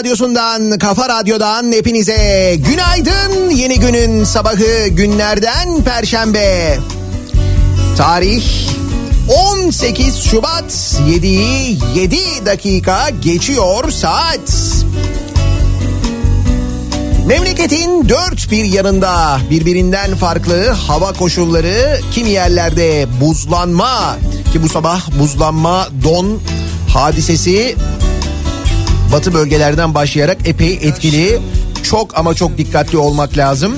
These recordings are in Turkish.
radyosundan, kafa radyodan hepinize günaydın. Yeni günün sabahı günlerden perşembe. Tarih 18 Şubat 7'yi 7 dakika geçiyor saat. Memleketin dört bir yanında birbirinden farklı hava koşulları kimi yerlerde buzlanma ki bu sabah buzlanma don hadisesi batı bölgelerden başlayarak epey etkili. Çok ama çok dikkatli olmak lazım.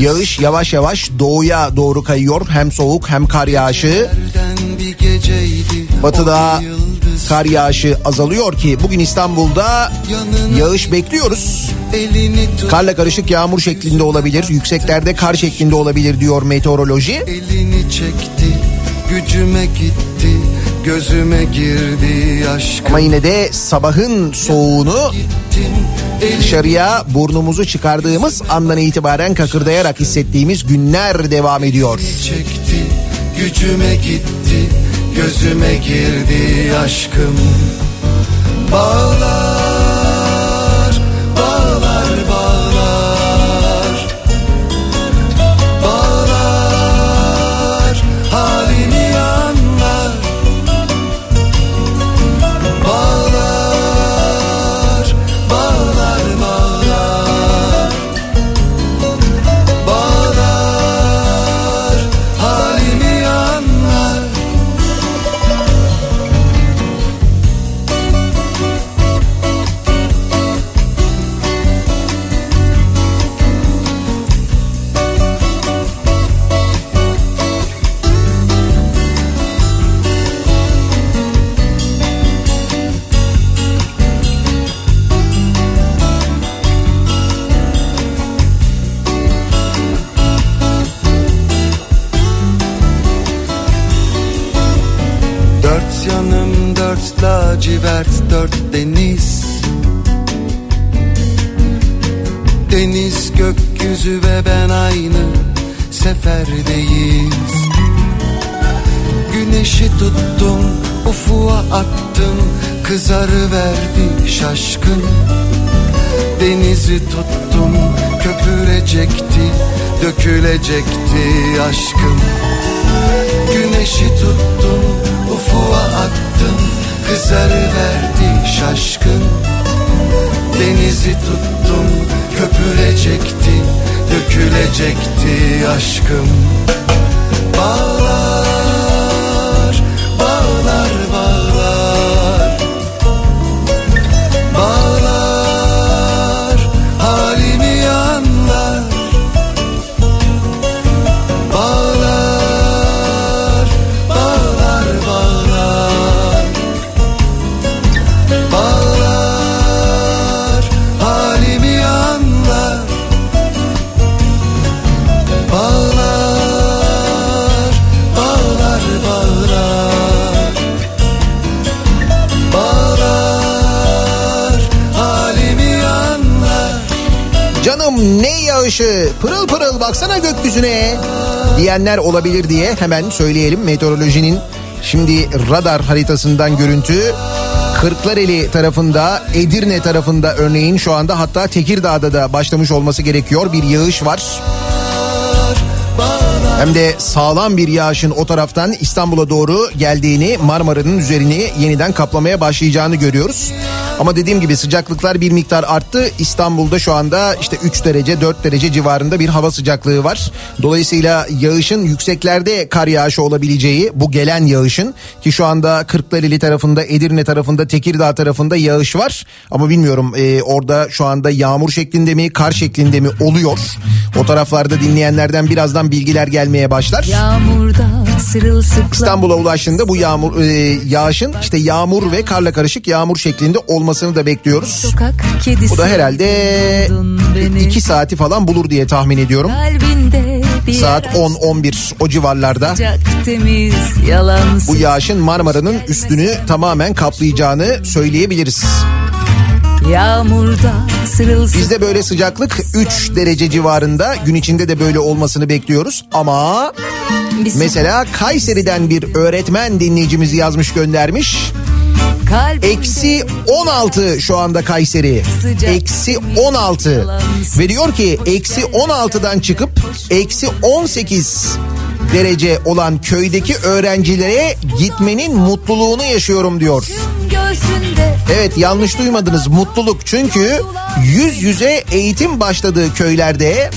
Yağış yavaş yavaş doğuya doğru kayıyor. Hem soğuk hem kar yağışı. Batıda kar yağışı azalıyor ki bugün İstanbul'da yağış bekliyoruz. Karla karışık yağmur şeklinde olabilir. Yükseklerde kar şeklinde olabilir diyor meteoroloji. Elini çekti, gücüme gitti, gözüme girdi aşkım. Ama yine de sabahın soğuğunu dışarıya burnumuzu çıkardığımız andan itibaren kakırdayarak hissettiğimiz günler devam ediyor. çekti, gücüme gitti, gözüme girdi aşkım. Bağlar, Yanım dört lacivert dört deniz. Deniz gökyüzü ve ben aynı seferdeyiz. Güneşi tuttum ufuğa attım Kızarı verdi şaşkın. Denizi tuttum köpürecekti Dökülecekti aşkım Güneşi tuttum ufuğa attım. Kızarı verdi şaşkın. Denizi tuttum köpürecekti Dökülecekti aşkım. Bağlar, Ne yağışı? Pırıl pırıl baksana gökyüzüne. Diyenler olabilir diye hemen söyleyelim. Meteorolojinin şimdi radar haritasından görüntü. Kırklareli tarafında Edirne tarafında örneğin şu anda hatta Tekirdağ'da da başlamış olması gerekiyor. Bir yağış var. Hem de sağlam bir yağışın o taraftan İstanbul'a doğru geldiğini Marmara'nın üzerini yeniden kaplamaya başlayacağını görüyoruz. Ama dediğim gibi sıcaklıklar bir miktar arttı. İstanbul'da şu anda işte 3 derece 4 derece civarında bir hava sıcaklığı var. Dolayısıyla yağışın yükseklerde kar yağışı olabileceği bu gelen yağışın ki şu anda Kırklareli tarafında Edirne tarafında Tekirdağ tarafında yağış var. Ama bilmiyorum e, orada şu anda yağmur şeklinde mi kar şeklinde mi oluyor. O taraflarda dinleyenlerden birazdan bilgiler gelmeye başlar. İstanbul'a ulaştığında bu yağmur e, yağışın işte yağmur ve karla karışık yağmur şeklinde olmasını da bekliyoruz. Bu da herhalde. 2 saati falan bulur diye tahmin ediyorum. Saat yer 10-11 o civarlarda temiz bu yağışın Marmara'nın üstünü tamamen kaplayacağını söyleyebiliriz. Yağmurda Bizde böyle sıcaklık 3 derece civarında gün içinde de böyle olmasını bekliyoruz ama mesela Kayseri'den bir öğretmen dinleyicimiz yazmış göndermiş. Eksi 16 şu anda Kayseri. Eksi 16. Ve diyor ki eksi 16'dan çıkıp eksi 18 derece olan köydeki öğrencilere gitmenin mutluluğunu yaşıyorum diyor. Evet yanlış duymadınız mutluluk çünkü yüz yüze eğitim başladığı köylerde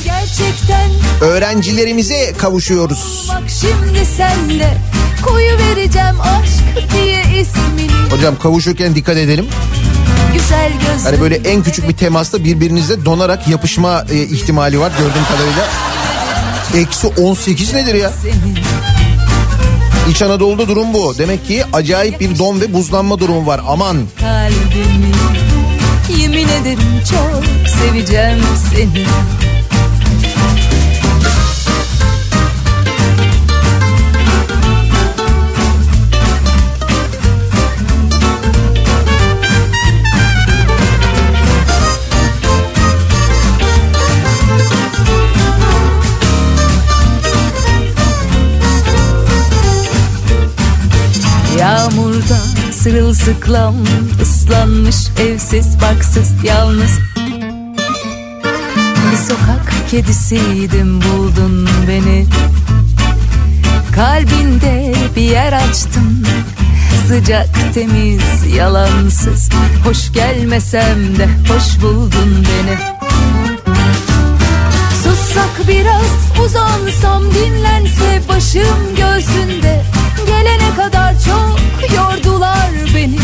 öğrencilerimize kavuşuyoruz. bak şimdi senle koyu vereceğim aşk diye ismini Hocam kavuşurken dikkat edelim. güzel gözlü Hani böyle en küçük bir temasta birbirinizle donarak yapışma e, ihtimali var gördüğüm kadarıyla. Eksi 18 nedir ya? İç Anadolu'da durum bu. Demek ki acayip bir don ve buzlanma durumu var. Aman kalbimi yemin ederim çok seveceğim seni sırılsıklam ıslanmış evsiz baksız yalnız. Bir sokak kedisiydim buldun beni. Kalbinde bir yer açtım. Sıcak temiz yalansız. Hoş gelmesem de hoş buldun beni. Sussak biraz uzansam dinlense başım göğsünde Gelene kadar çok yordular beni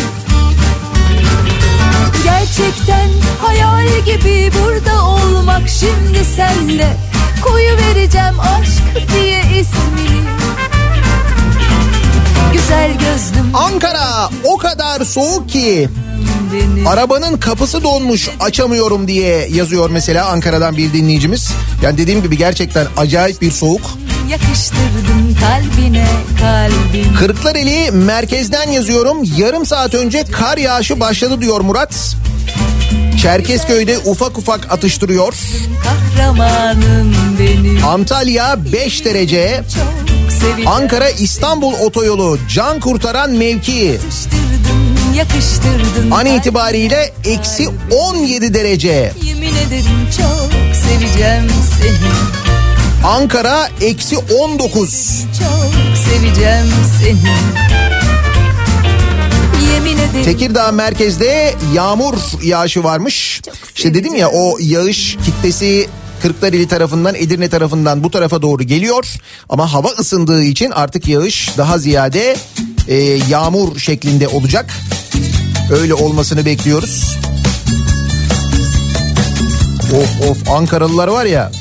Gerçekten hayal gibi burada olmak şimdi senle Koyu vereceğim aşk diye ismini Güzel gözlüm Ankara o kadar soğuk ki arabanın kapısı donmuş açamıyorum diye yazıyor mesela Ankara'dan bir dinleyicimiz. Yani dediğim gibi gerçekten acayip bir soğuk. Yakıştırdım kalbine Kırklareli merkezden yazıyorum. Yarım saat önce kar yağışı başladı diyor Murat. Çerkezköy'de ufak ufak atıştırıyor. Antalya 5 derece. Ankara İstanbul otoyolu can kurtaran mevki. An itibariyle eksi 17 derece. Yemin ederim çok seveceğim seni. Ankara eksi 19. Çok seveceğim seni. Tekirdağ merkezde yağmur yağışı varmış. İşte dedim ya o yağış kitlesi Kırklareli tarafından Edirne tarafından bu tarafa doğru geliyor. Ama hava ısındığı için artık yağış daha ziyade e, yağmur şeklinde olacak. Öyle olmasını bekliyoruz. Of of Ankaralılar var ya.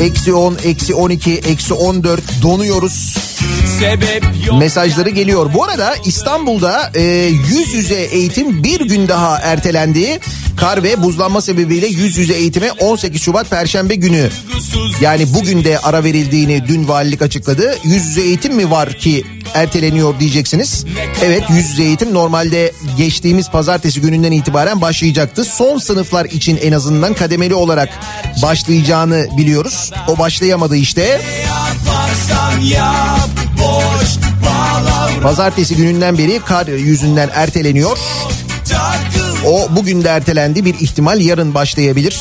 Eksi 10, eksi 12, eksi 14 donuyoruz mesajları geliyor. Bu arada İstanbul'da e, yüz yüze eğitim bir gün daha ertelendi. Kar ve buzlanma sebebiyle yüz yüze eğitime 18 Şubat Perşembe günü. Yani bugün de ara verildiğini dün valilik açıkladı. Yüz yüze eğitim mi var ki erteleniyor diyeceksiniz. Evet yüz yüze eğitim normalde geçtiğimiz pazartesi gününden itibaren başlayacaktı. Son sınıflar için en azından kademeli olarak başlayacağını biliyoruz. O başlayamadı işte. Pazartesi gününden beri kar yüzünden erteleniyor. O bugün de ertelendi bir ihtimal yarın başlayabilir.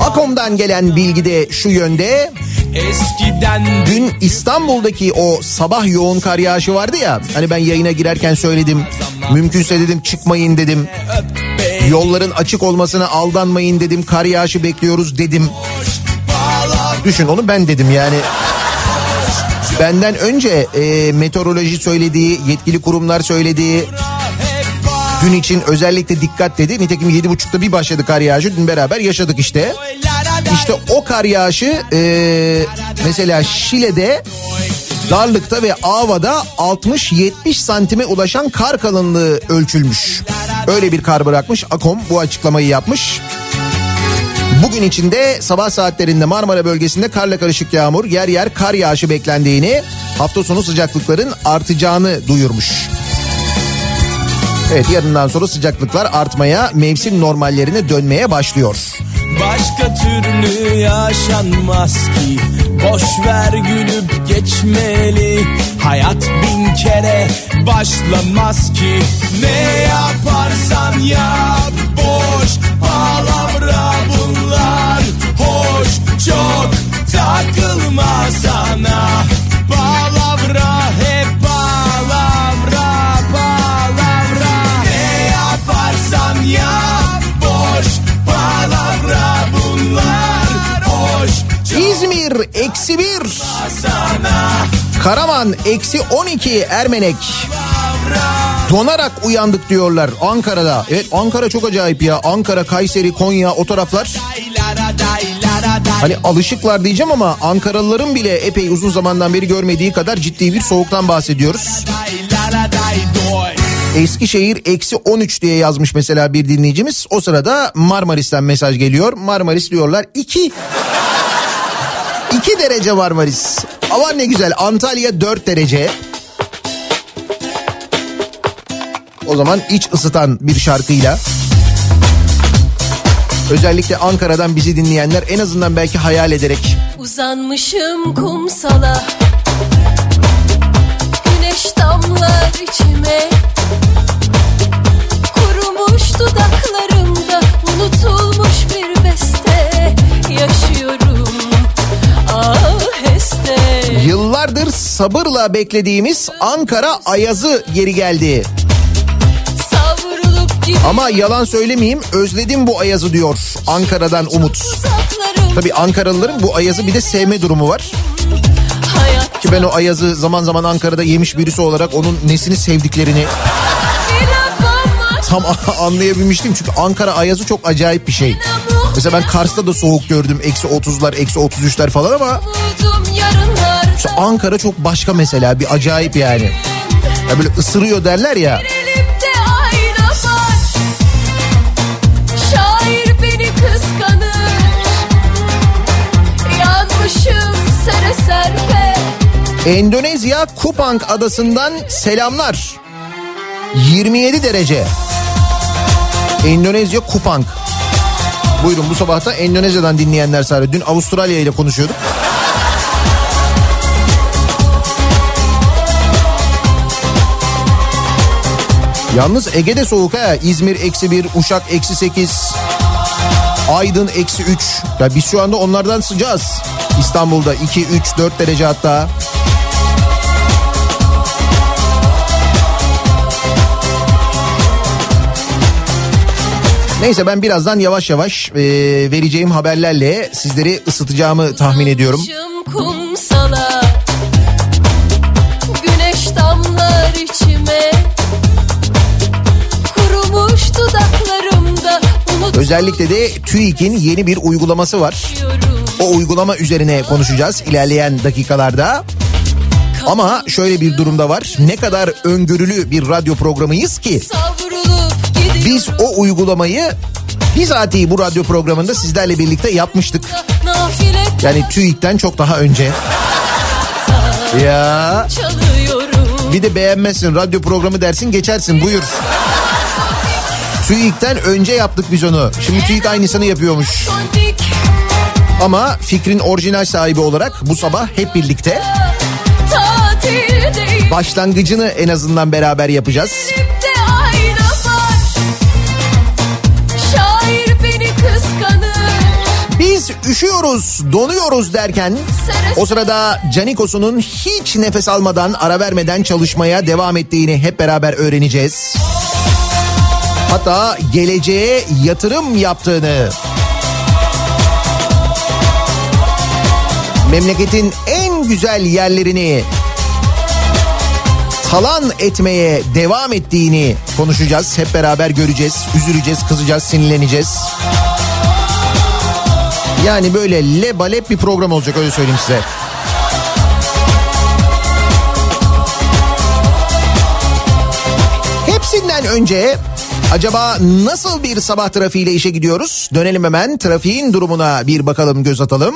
Akom'dan gelen bilgi de şu yönde. eskiden Dün İstanbul'daki o sabah yoğun kar yağışı vardı ya. Hani ben yayına girerken söyledim. Mümkünse dedim çıkmayın dedim. Yolların açık olmasına aldanmayın dedim. Kar yağışı bekliyoruz dedim. Düşün onu ben dedim yani. Benden önce e, meteoroloji söylediği, yetkili kurumlar söylediği, dün için özellikle dikkat dedi. Nitekim 7.30'da bir başladı kar yağışı. Dün beraber yaşadık işte. İşte o kar yağışı e, mesela Şile'de Darlık'ta ve Ava'da 60-70 santime ulaşan kar kalınlığı ölçülmüş. Öyle bir kar bırakmış. Akom bu açıklamayı yapmış. Bugün içinde sabah saatlerinde Marmara bölgesinde karla karışık yağmur, yer yer kar yağışı beklendiğini, hafta sonu sıcaklıkların artacağını duyurmuş. Evet yarından sonra sıcaklıklar artmaya, mevsim normallerine dönmeye başlıyor. Başka türlü yaşanmaz ki. Boş ver gülüp geçmeli. Hayat bin kere başlamaz ki. Ne yaparsan yap Boş palavra bunlar. Hoş çok takılma sana İzmir eksi bir, Karaman eksi 12 Ermenek. Donarak uyandık diyorlar Ankara'da. Evet Ankara çok acayip ya. Ankara, Kayseri, Konya o taraflar. Hani alışıklar diyeceğim ama Ankaralıların bile epey uzun zamandan beri görmediği kadar ciddi bir soğuktan bahsediyoruz. Eskişehir eksi 13 diye yazmış mesela bir dinleyicimiz. O sırada Marmaris'ten mesaj geliyor. Marmaris diyorlar 2. 2 derece Marmaris. Aman ne güzel Antalya 4 derece. O zaman iç ısıtan bir şarkıyla. Özellikle Ankara'dan bizi dinleyenler en azından belki hayal ederek Uzanmışım kumsala Güneş damlar içime Kurumuş dudaklarımda Unutulmuş bir beste Yaşıyorum Yıllardır sabırla beklediğimiz Ankara Ayazı geri geldi. Ama yalan söylemeyeyim özledim bu Ayaz'ı diyor Ankara'dan Umut. Tabii Ankaralıların bu Ayaz'ı bir de sevme durumu var. Ki ben o Ayaz'ı zaman zaman Ankara'da yemiş birisi olarak onun nesini sevdiklerini tam anlayabilmiştim. Çünkü Ankara Ayaz'ı çok acayip bir şey. Mesela ben Kars'ta da soğuk gördüm. Eksi 30'lar, eksi 33'ler falan ama işte Ankara çok başka mesela. Bir acayip yani. Ya böyle ısırıyor derler ya. Endonezya Kupang adasından selamlar. 27 derece. Endonezya Kupang. Buyurun bu sabahta Endonezya'dan dinleyenler sadece. Dün Avustralya ile konuşuyorduk. Yalnız Ege'de soğuk ha. İzmir eksi bir, Uşak eksi sekiz. Aydın eksi üç. Ya biz şu anda onlardan sıcağız. İstanbul'da 2, 3, 4 derece hatta. Neyse ben birazdan yavaş yavaş e, vereceğim haberlerle sizleri ısıtacağımı tahmin ediyorum. Kumsala Güneş damlar içime Özellikle de TÜİK'in yeni bir uygulaması var. O uygulama üzerine konuşacağız ilerleyen dakikalarda. Ama şöyle bir durumda var. Ne kadar öngörülü bir radyo programıyız ki biz o uygulamayı bizatihi bu radyo programında sizlerle birlikte yapmıştık. Yani TÜİK'ten çok daha önce. Ya bir de beğenmezsin radyo programı dersin geçersin buyur. TÜİK'ten önce yaptık biz onu. Şimdi TÜİK aynısını yapıyormuş. Ama fikrin orijinal sahibi olarak bu sabah hep birlikte başlangıcını en azından beraber yapacağız. Biz üşüyoruz, donuyoruz derken o sırada Canikos'un hiç nefes almadan, ara vermeden çalışmaya devam ettiğini hep beraber öğreneceğiz. Hatta geleceğe yatırım yaptığını memleketin en güzel yerlerini talan etmeye devam ettiğini konuşacağız. Hep beraber göreceğiz, üzüleceğiz, kızacağız, sinirleneceğiz. Yani böyle lebalep bir program olacak öyle söyleyeyim size. Hepsinden önce acaba nasıl bir sabah trafiğiyle işe gidiyoruz? Dönelim hemen trafiğin durumuna bir bakalım göz atalım.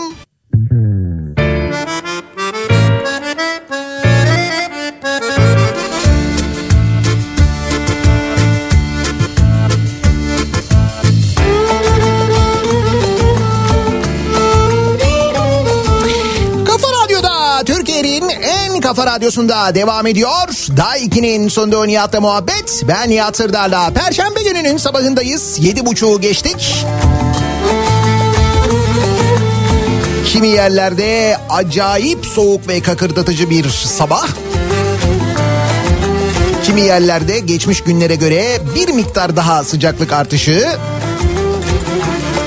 Kafa radyosunda devam ediyor. Daha 2'nin sonunda Nihat'la muhabbet. Ben Nihat Sırdar'la. Perşembe gününün sabahındayız. Yedi buçuğu geçtik. Kimi yerlerde acayip soğuk ve kakırdatıcı bir sabah. Kimi yerlerde geçmiş günlere göre bir miktar daha sıcaklık artışı.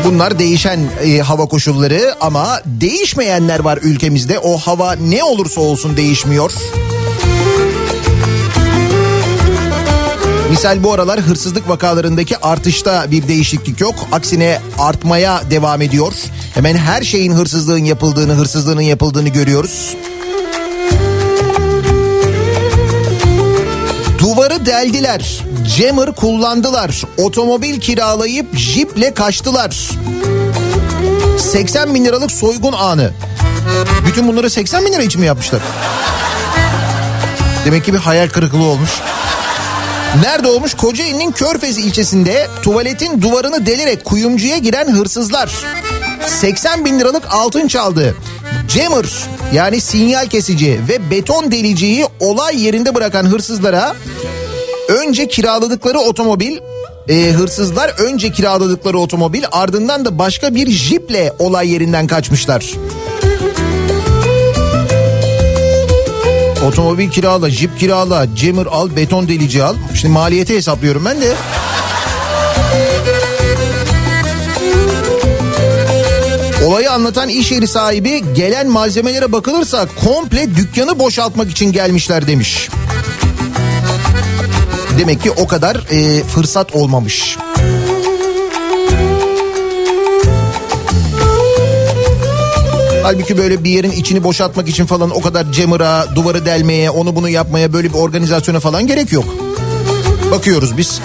Bunlar değişen e, hava koşulları ama değişmeyenler var ülkemizde. O hava ne olursa olsun değişmiyor. Misal bu aralar hırsızlık vakalarındaki artışta bir değişiklik yok. Aksine artmaya devam ediyor. Hemen her şeyin hırsızlığın yapıldığını, hırsızlığının yapıldığını görüyoruz. Deldiler. Jammer kullandılar. Otomobil kiralayıp jiple kaçtılar. 80 bin liralık soygun anı. Bütün bunları 80 bin lira için mi yapmışlar? Demek ki bir hayal kırıklığı olmuş. Nerede olmuş? Kocaeli'nin Körfez ilçesinde tuvaletin duvarını delerek kuyumcuya giren hırsızlar. 80 bin liralık altın çaldı. Jammer yani sinyal kesici ve beton deliciyi olay yerinde bırakan hırsızlara önce kiraladıkları otomobil e, hırsızlar önce kiraladıkları otomobil ardından da başka bir jiple olay yerinden kaçmışlar. Otomobil kirala, jip kirala, jammer al, beton delici al. Şimdi maliyeti hesaplıyorum ben de. Olayı anlatan iş yeri sahibi gelen malzemelere bakılırsa komple dükkanı boşaltmak için gelmişler demiş. Demek ki o kadar e, fırsat olmamış. Halbuki böyle bir yerin içini boşaltmak için falan o kadar camera, duvarı delmeye, onu bunu yapmaya böyle bir organizasyona falan gerek yok. Bakıyoruz biz.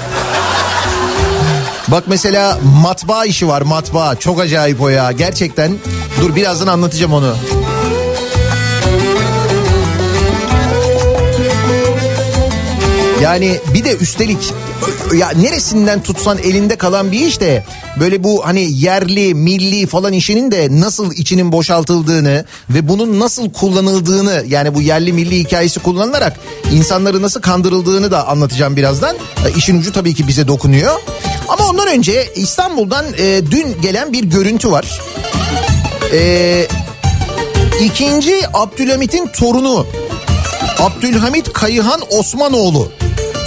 Bak mesela matbaa işi var matbaa. Çok acayip o ya gerçekten. Dur birazdan anlatacağım onu. Yani bir de üstelik ya neresinden tutsan elinde kalan bir iş de böyle bu hani yerli milli falan işinin de nasıl içinin boşaltıldığını ve bunun nasıl kullanıldığını yani bu yerli milli hikayesi kullanılarak insanları nasıl kandırıldığını da anlatacağım birazdan. E, İşin ucu tabii ki bize dokunuyor. Ama ondan önce İstanbul'dan e, dün gelen bir görüntü var. E, ikinci Abdülhamit'in torunu Abdülhamit Kayıhan Osmanoğlu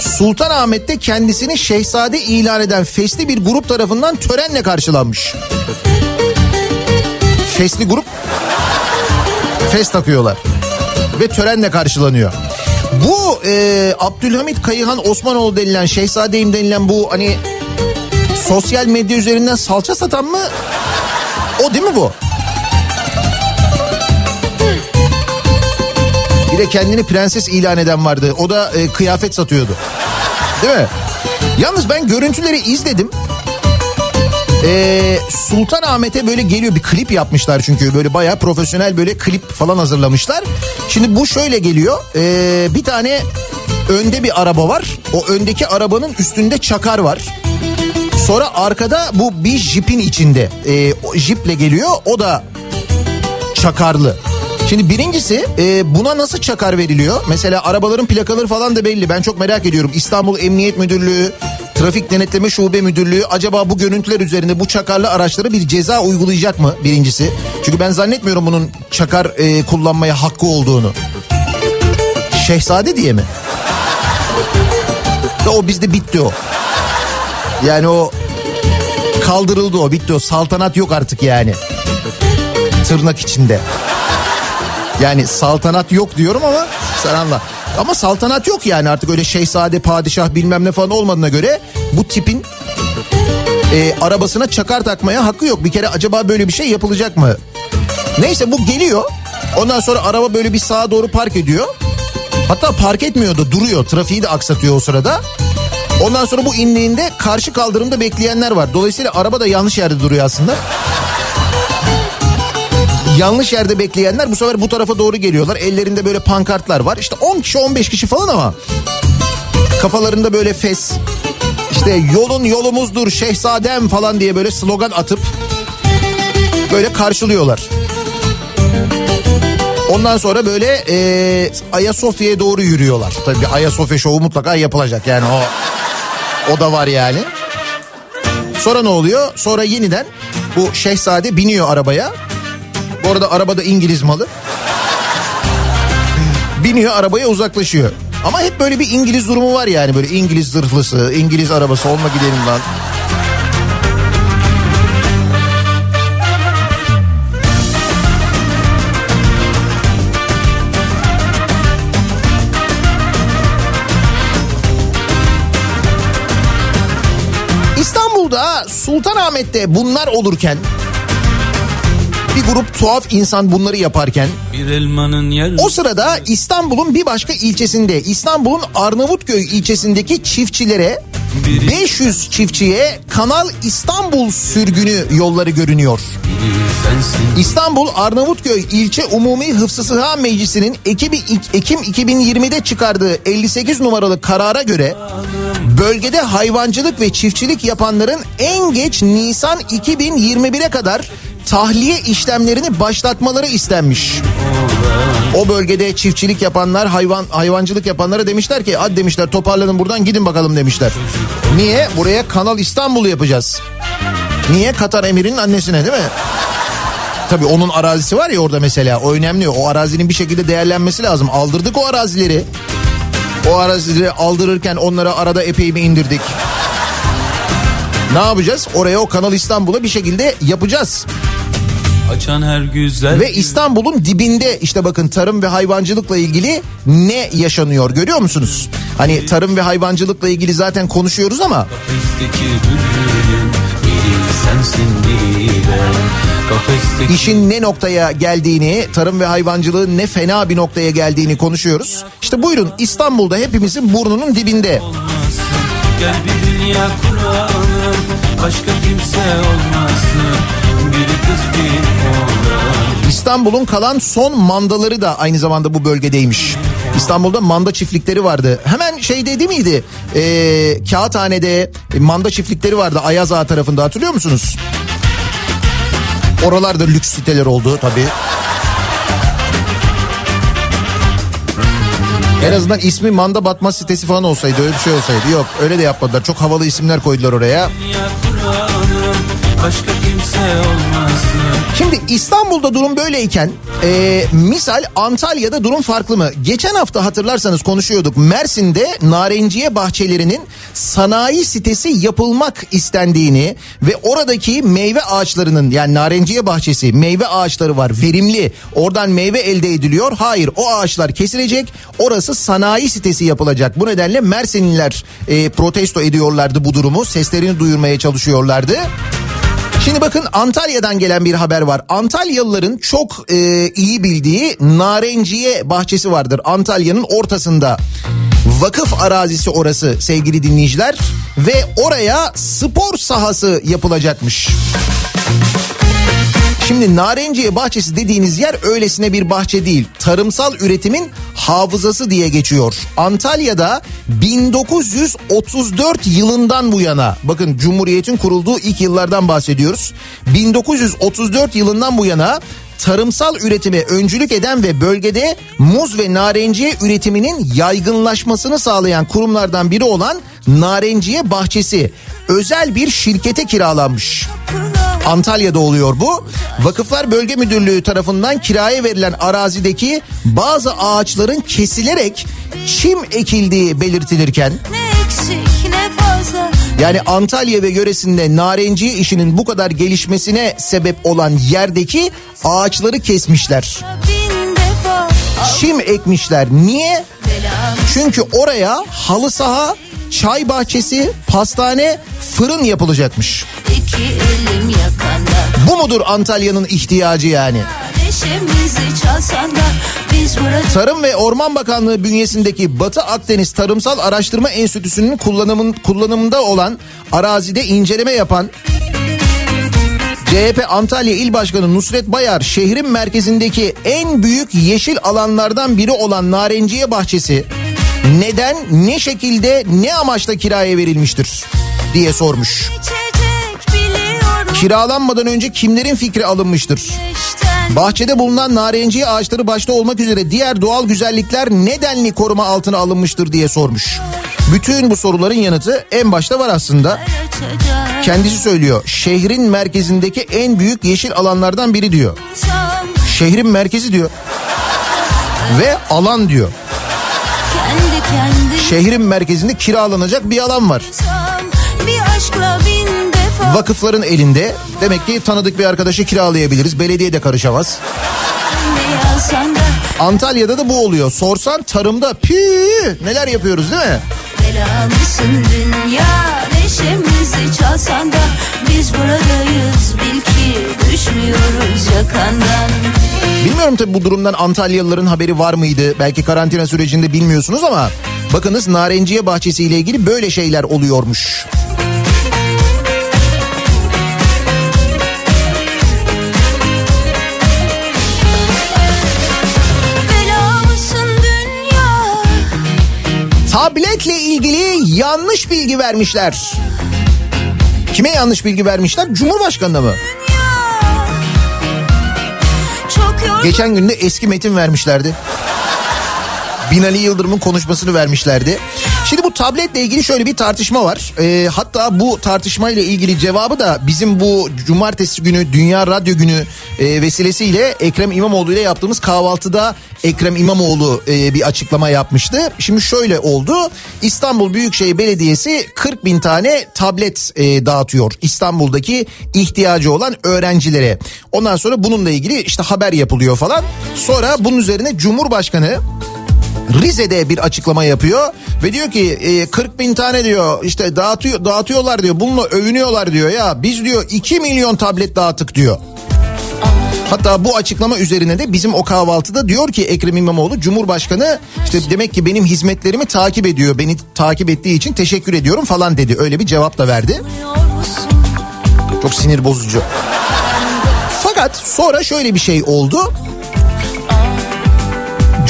Sultanahmet'te kendisini şehzade ilan eden fesli bir grup tarafından törenle karşılanmış. Fesli grup fes takıyorlar ve törenle karşılanıyor. Bu e, Abdülhamit Kayıhan Osmanoğlu denilen şehzadeyim denilen bu hani sosyal medya üzerinden salça satan mı? O değil mi bu? Bir de kendini prenses ilan eden vardı. O da e, kıyafet satıyordu. Değil mi? Yalnız ben görüntüleri izledim. Ee, Sultanahmet'e böyle geliyor bir klip yapmışlar çünkü böyle bayağı profesyonel böyle klip falan hazırlamışlar. Şimdi bu şöyle geliyor ee, bir tane önde bir araba var o öndeki arabanın üstünde çakar var. Sonra arkada bu bir jipin içinde ee, jiple geliyor o da çakarlı. Şimdi birincisi e, buna nasıl çakar veriliyor? Mesela arabaların plakaları falan da belli. Ben çok merak ediyorum. İstanbul Emniyet Müdürlüğü, Trafik Denetleme Şube Müdürlüğü acaba bu görüntüler üzerinde bu çakarlı araçlara bir ceza uygulayacak mı birincisi? Çünkü ben zannetmiyorum bunun çakar e, kullanmaya hakkı olduğunu. Şehzade diye mi? Da o bizde bitti o. Yani o kaldırıldı o bitti o saltanat yok artık yani. Tırnak içinde. Yani saltanat yok diyorum ama sen anla. Ama saltanat yok yani artık öyle şehzade, padişah bilmem ne falan olmadığına göre bu tipin e, arabasına çakar takmaya hakkı yok. Bir kere acaba böyle bir şey yapılacak mı? Neyse bu geliyor. Ondan sonra araba böyle bir sağa doğru park ediyor. Hatta park etmiyor da duruyor. Trafiği de aksatıyor o sırada. Ondan sonra bu indiğinde karşı kaldırımda bekleyenler var. Dolayısıyla araba da yanlış yerde duruyor aslında yanlış yerde bekleyenler bu sefer bu tarafa doğru geliyorlar. Ellerinde böyle pankartlar var. İşte 10 kişi 15 kişi falan ama kafalarında böyle fes işte yolun yolumuzdur şehzadem falan diye böyle slogan atıp böyle karşılıyorlar. Ondan sonra böyle e, Ayasofya'ya doğru yürüyorlar. Tabii Ayasofya şovu mutlaka yapılacak yani o o da var yani. Sonra ne oluyor? Sonra yeniden bu şehzade biniyor arabaya. Bu arada arabada İngiliz malı. Biniyor arabaya uzaklaşıyor. Ama hep böyle bir İngiliz durumu var yani böyle İngiliz zırhlısı, İngiliz arabası olma gidelim lan. İstanbul'da Sultanahmet'te bunlar olurken bir grup tuhaf insan bunları yaparken Bir elmanın yer o sırada İstanbul'un bir başka ilçesinde İstanbul'un Arnavutköy ilçesindeki çiftçilere 500 çiftçiye Kanal İstanbul sürgünü yolları görünüyor. İstanbul Arnavutköy İlçe Umumi Hıfzı Sıha Meclisi'nin Ekim, Ekim 2020'de çıkardığı 58 numaralı karara göre bölgede hayvancılık ve çiftçilik yapanların en geç Nisan 2021'e kadar tahliye işlemlerini başlatmaları istenmiş. O bölgede çiftçilik yapanlar, hayvan hayvancılık yapanlara demişler ki hadi demişler toparlanın buradan gidin bakalım demişler. Niye? Buraya Kanal İstanbul'u yapacağız. Niye? Katar emirinin annesine değil mi? Tabii onun arazisi var ya orada mesela o önemli. O arazinin bir şekilde değerlenmesi lazım. Aldırdık o arazileri. O arazileri aldırırken onlara arada epey bir indirdik. Ne yapacağız? Oraya o Kanal İstanbul'a bir şekilde yapacağız. Açan her güzel Ve İstanbul'un dibinde işte bakın tarım ve hayvancılıkla ilgili ne yaşanıyor görüyor musunuz? Hani tarım ve hayvancılıkla ilgili zaten konuşuyoruz ama işin ne noktaya geldiğini, tarım ve hayvancılığın ne fena bir noktaya geldiğini konuşuyoruz. İşte buyurun İstanbul'da hepimizin burnunun dibinde. olmasın gel bir dünya kuralım başka kimse olmasın İstanbul'un kalan son mandaları da aynı zamanda bu bölgedeymiş. İstanbul'da manda çiftlikleri vardı. Hemen şey dedi miydi? Ee, Kağıthane'de manda çiftlikleri vardı Ayaz Ağa tarafında hatırlıyor musunuz? Oralarda lüks siteler oldu tabii. En azından ismi Manda Batmaz sitesi falan olsaydı öyle bir şey olsaydı. Yok öyle de yapmadılar. Çok havalı isimler koydular oraya. Kuralım başka kimse olmasın Şimdi İstanbul'da durum böyleyken e, misal Antalya'da durum farklı mı? Geçen hafta hatırlarsanız konuşuyorduk. Mersin'de narenciye bahçelerinin sanayi sitesi yapılmak istendiğini ve oradaki meyve ağaçlarının yani narenciye bahçesi meyve ağaçları var verimli. Oradan meyve elde ediliyor. Hayır o ağaçlar kesilecek. Orası sanayi sitesi yapılacak. Bu nedenle Mersinliler e, protesto ediyorlardı bu durumu. Seslerini duyurmaya çalışıyorlardı. Şimdi bakın Antalya'dan gelen bir haber var. Antalyalıların çok e, iyi bildiği Narenciye bahçesi vardır. Antalya'nın ortasında. Vakıf arazisi orası sevgili dinleyiciler. Ve oraya spor sahası yapılacakmış. Şimdi Narenciye bahçesi dediğiniz yer öylesine bir bahçe değil. Tarımsal üretimin hafızası diye geçiyor. Antalya'da 1934 yılından bu yana bakın Cumhuriyet'in kurulduğu ilk yıllardan bahsediyoruz. 1934 yılından bu yana tarımsal üretime öncülük eden ve bölgede muz ve narenciye üretiminin yaygınlaşmasını sağlayan kurumlardan biri olan Narenciye Bahçesi özel bir şirkete kiralanmış. Antalya'da oluyor bu. Vakıflar Bölge Müdürlüğü tarafından kiraya verilen arazideki bazı ağaçların kesilerek çim ekildiği belirtilirken Ne eksik ne fazla yani Antalya ve yöresinde narenciye işinin bu kadar gelişmesine sebep olan yerdeki ağaçları kesmişler. Çim ekmişler. Niye? Çünkü oraya halı saha, çay bahçesi, pastane, fırın yapılacakmış. Bu mudur Antalya'nın ihtiyacı yani? Tarım ve Orman Bakanlığı bünyesindeki Batı Akdeniz Tarımsal Araştırma Enstitüsü'nün kullanımın, kullanımında olan arazide inceleme yapan CHP Antalya İl Başkanı Nusret Bayar şehrin merkezindeki en büyük yeşil alanlardan biri olan Narenciye Bahçesi neden, ne şekilde, ne amaçla kiraya verilmiştir diye sormuş. biliyorum Kiralanmadan önce kimlerin fikri alınmıştır? Bahçede bulunan narenciye ağaçları başta olmak üzere diğer doğal güzellikler nedenli koruma altına alınmıştır diye sormuş. Bütün bu soruların yanıtı en başta var aslında. Kendisi söylüyor. Şehrin merkezindeki en büyük yeşil alanlardan biri diyor. Şehrin merkezi diyor. Ve alan diyor. Şehrin merkezinde kiralanacak bir alan var. bir aşkla defa Vakıfların elinde. Demek ki tanıdık bir arkadaşı kiralayabiliriz. Belediye de karışamaz. Antalya'da da bu oluyor. Sorsan tarımda pü neler yapıyoruz değil mi? belamısın dünya neşemizi çalsan da biz buradayız bil ki düşmüyoruz yakandan Bilmiyorum tabii bu durumdan Antalyalıların haberi var mıydı? Belki karantina sürecinde bilmiyorsunuz ama bakınız Narenciye Bahçesi ile ilgili böyle şeyler oluyormuş. belamısın Tabletle ilgili yanlış bilgi vermişler. Kime yanlış bilgi vermişler? Cumhurbaşkanına mı? Geçen gün de eski metin vermişlerdi. Binali Yıldırım'ın konuşmasını vermişlerdi. Şimdi bu tabletle ilgili şöyle bir tartışma var. Ee, hatta bu tartışmayla ilgili cevabı da bizim bu cumartesi günü Dünya Radyo Günü e, vesilesiyle Ekrem İmamoğlu ile yaptığımız kahvaltıda Ekrem İmamoğlu e, bir açıklama yapmıştı. Şimdi şöyle oldu. İstanbul Büyükşehir Belediyesi 40 bin tane tablet e, dağıtıyor. İstanbul'daki ihtiyacı olan öğrencilere. Ondan sonra bununla ilgili işte haber yapılıyor falan. Sonra bunun üzerine Cumhurbaşkanı Rize'de bir açıklama yapıyor ve diyor ki e, 40 bin tane diyor işte dağıtıyor dağıtıyorlar diyor bununla övünüyorlar diyor ya biz diyor 2 milyon tablet dağıttık diyor. Hatta bu açıklama üzerine de bizim o kahvaltıda diyor ki Ekrem İmamoğlu Cumhurbaşkanı işte demek ki benim hizmetlerimi takip ediyor. Beni takip ettiği için teşekkür ediyorum falan dedi. Öyle bir cevap da verdi. Çok sinir bozucu. Fakat sonra şöyle bir şey oldu.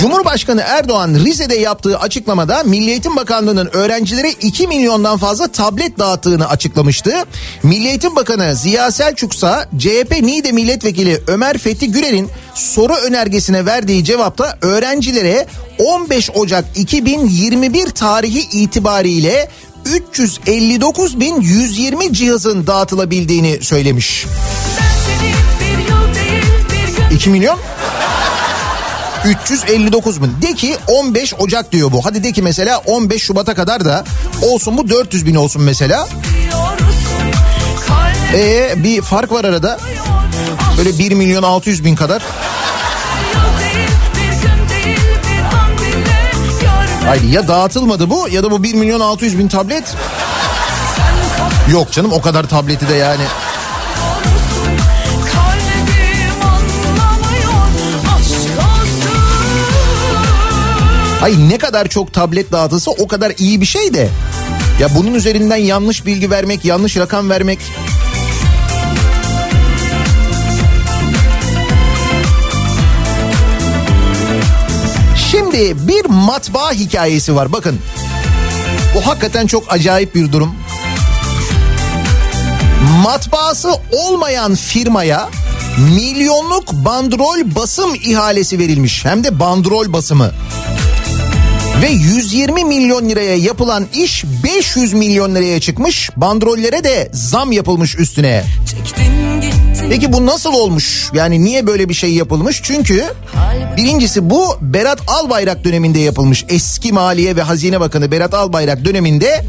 Cumhurbaşkanı Erdoğan Rize'de yaptığı açıklamada Milli Eğitim Bakanlığı'nın öğrencilere 2 milyondan fazla tablet dağıttığını açıklamıştı. Milli Eğitim Bakanı Ziya Selçuksa CHP Niğde Milletvekili Ömer Fethi Gürer'in soru önergesine verdiği cevapta öğrencilere 15 Ocak 2021 tarihi itibariyle 359.120 cihazın dağıtılabildiğini söylemiş. 2 milyon 359 bin. De ki 15 Ocak diyor bu. Hadi de ki mesela 15 Şubat'a kadar da olsun bu 400 bin olsun mesela. Ee bir fark var arada. Böyle 1 milyon 600 bin kadar. Hayır ya dağıtılmadı bu ya da bu 1 milyon 600 bin tablet. Yok canım o kadar tableti de yani. Ay ne kadar çok tablet dağıtılsa o kadar iyi bir şey de. Ya bunun üzerinden yanlış bilgi vermek, yanlış rakam vermek Şimdi bir matbaa hikayesi var bakın. Bu hakikaten çok acayip bir durum. Matbaası olmayan firmaya milyonluk bandrol basım ihalesi verilmiş. Hem de bandrol basımı. Ve 120 milyon liraya yapılan iş 500 milyon liraya çıkmış. Bandrollere de zam yapılmış üstüne. Peki bu nasıl olmuş? Yani niye böyle bir şey yapılmış? Çünkü birincisi bu Berat Albayrak döneminde yapılmış. Eski Maliye ve Hazine Bakanı Berat Albayrak döneminde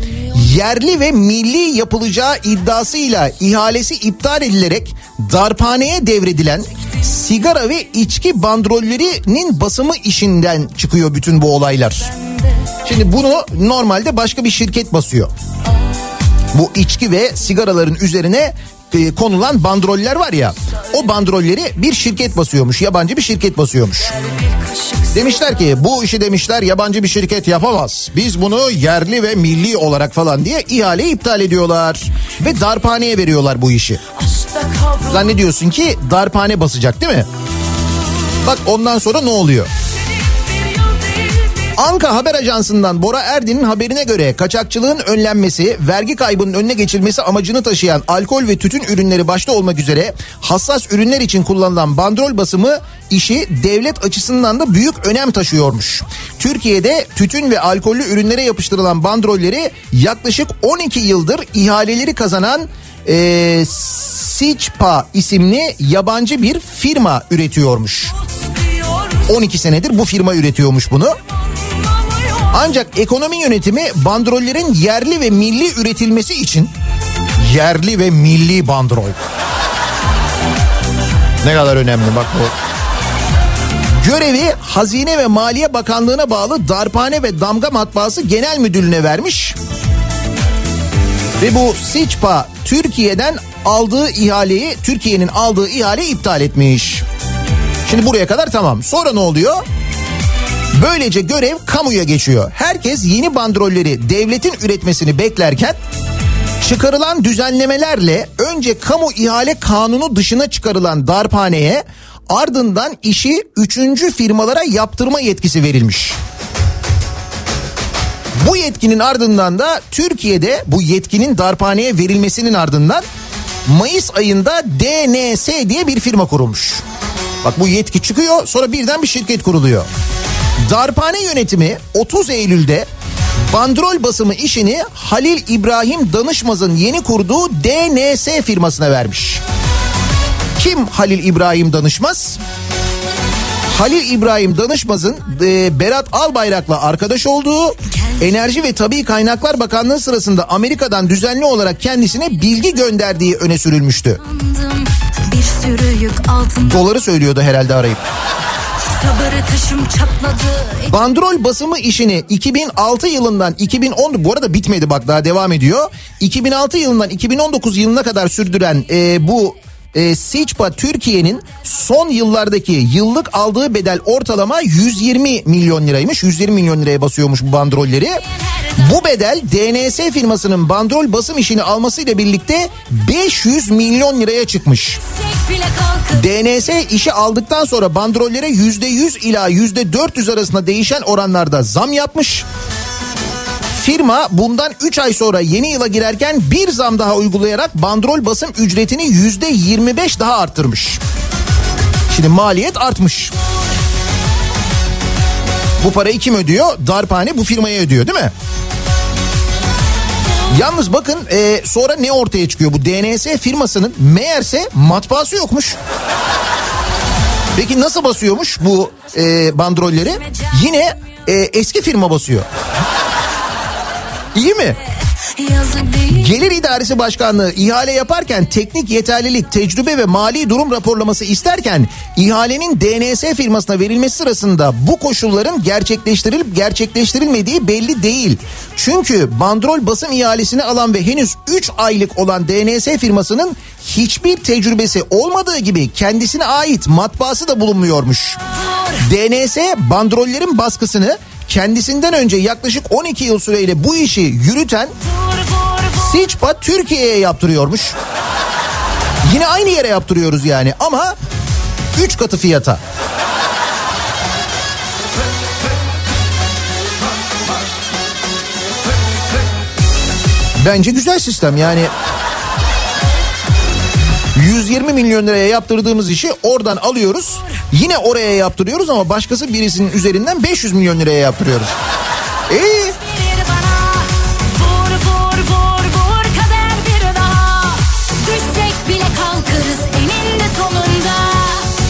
yerli ve milli yapılacağı iddiasıyla ihalesi iptal edilerek darphaneye devredilen sigara ve içki bandrollerinin basımı işinden çıkıyor bütün bu olaylar. Şimdi bunu normalde başka bir şirket basıyor. Bu içki ve sigaraların üzerine e, konulan bandroller var ya o bandrolleri bir şirket basıyormuş yabancı bir şirket basıyormuş. Demişler ki bu işi demişler yabancı bir şirket yapamaz. Biz bunu yerli ve milli olarak falan diye ihale iptal ediyorlar. Ve darphaneye veriyorlar bu işi. Zannediyorsun ki darphane basacak değil mi? Bak ondan sonra ne oluyor? Anka Haber Ajansı'ndan Bora Erdin'in haberine göre kaçakçılığın önlenmesi, vergi kaybının önüne geçilmesi amacını taşıyan alkol ve tütün ürünleri başta olmak üzere hassas ürünler için kullanılan bandrol basımı işi devlet açısından da büyük önem taşıyormuş. Türkiye'de tütün ve alkollü ürünlere yapıştırılan bandrolleri yaklaşık 12 yıldır ihaleleri kazanan e, Siçpa isimli yabancı bir firma üretiyormuş. 12 senedir bu firma üretiyormuş bunu. Ancak ekonomi yönetimi bandrollerin yerli ve milli üretilmesi için yerli ve milli bandrol. Ne kadar önemli bak bu. Görevi Hazine ve Maliye Bakanlığı'na bağlı Darphane ve Damga Matbaası Genel Müdürlüğü'ne vermiş. Ve bu Siçpa Türkiye'den aldığı ihaleyi, Türkiye'nin aldığı ihaleyi iptal etmiş. Şimdi buraya kadar tamam. Sonra ne oluyor? Böylece görev kamuya geçiyor. Herkes yeni bandrolleri devletin üretmesini beklerken çıkarılan düzenlemelerle önce kamu ihale kanunu dışına çıkarılan darphaneye ardından işi üçüncü firmalara yaptırma yetkisi verilmiş. Bu yetkinin ardından da Türkiye'de bu yetkinin darphaneye verilmesinin ardından Mayıs ayında DNS diye bir firma kurulmuş. Bak bu yetki çıkıyor sonra birden bir şirket kuruluyor. Darphane yönetimi 30 Eylül'de bandrol basımı işini Halil İbrahim Danışmaz'ın yeni kurduğu DNS firmasına vermiş. Kim Halil İbrahim Danışmaz? Halil İbrahim Danışmaz'ın e, Berat Albayrak'la arkadaş olduğu Enerji ve Tabi Kaynaklar Bakanlığı sırasında Amerika'dan düzenli olarak kendisine bilgi gönderdiği öne sürülmüştü. Bir sürü yük altında Doları söylüyordu herhalde arayıp. Bandrol basımı işini 2006 yılından 2010 bu arada bitmedi bak daha devam ediyor. 2006 yılından 2019 yılına kadar sürdüren e, bu e, Siçpa Türkiye'nin son yıllardaki yıllık aldığı bedel ortalama 120 milyon liraymış. 120 milyon liraya basıyormuş bu bandrolleri. Bu bedel DNS firmasının bandrol basım işini almasıyla birlikte 500 milyon liraya çıkmış. DNS işi aldıktan sonra bandrollere %100 ila %400 arasında değişen oranlarda zam yapmış. Firma bundan 3 ay sonra yeni yıla girerken bir zam daha uygulayarak bandrol basım ücretini %25 daha arttırmış. Şimdi maliyet artmış. Bu parayı kim ödüyor? Darphane bu firmaya ödüyor değil mi? Yalnız bakın e, sonra ne ortaya çıkıyor? Bu DNS firmasının meğerse matbaası yokmuş. Peki nasıl basıyormuş bu e, bandrolleri? Yine e, eski firma basıyor. İyi mi? Gelir İdaresi Başkanlığı ihale yaparken teknik yeterlilik, tecrübe ve mali durum raporlaması isterken ihalenin DNS firmasına verilmesi sırasında bu koşulların gerçekleştirilip gerçekleştirilmediği belli değil. Çünkü bandrol basım ihalesini alan ve henüz 3 aylık olan DNS firmasının hiçbir tecrübesi olmadığı gibi kendisine ait matbaası da bulunmuyormuş. DNS bandrollerin baskısını kendisinden önce yaklaşık 12 yıl süreyle bu işi yürüten Siçpa Türkiye'ye yaptırıyormuş. Yine aynı yere yaptırıyoruz yani ama 3 katı fiyata. Bence güzel sistem yani. 120 milyon liraya yaptırdığımız işi oradan alıyoruz. Yine oraya yaptırıyoruz ama başkası birisinin üzerinden 500 milyon liraya yaptırıyoruz.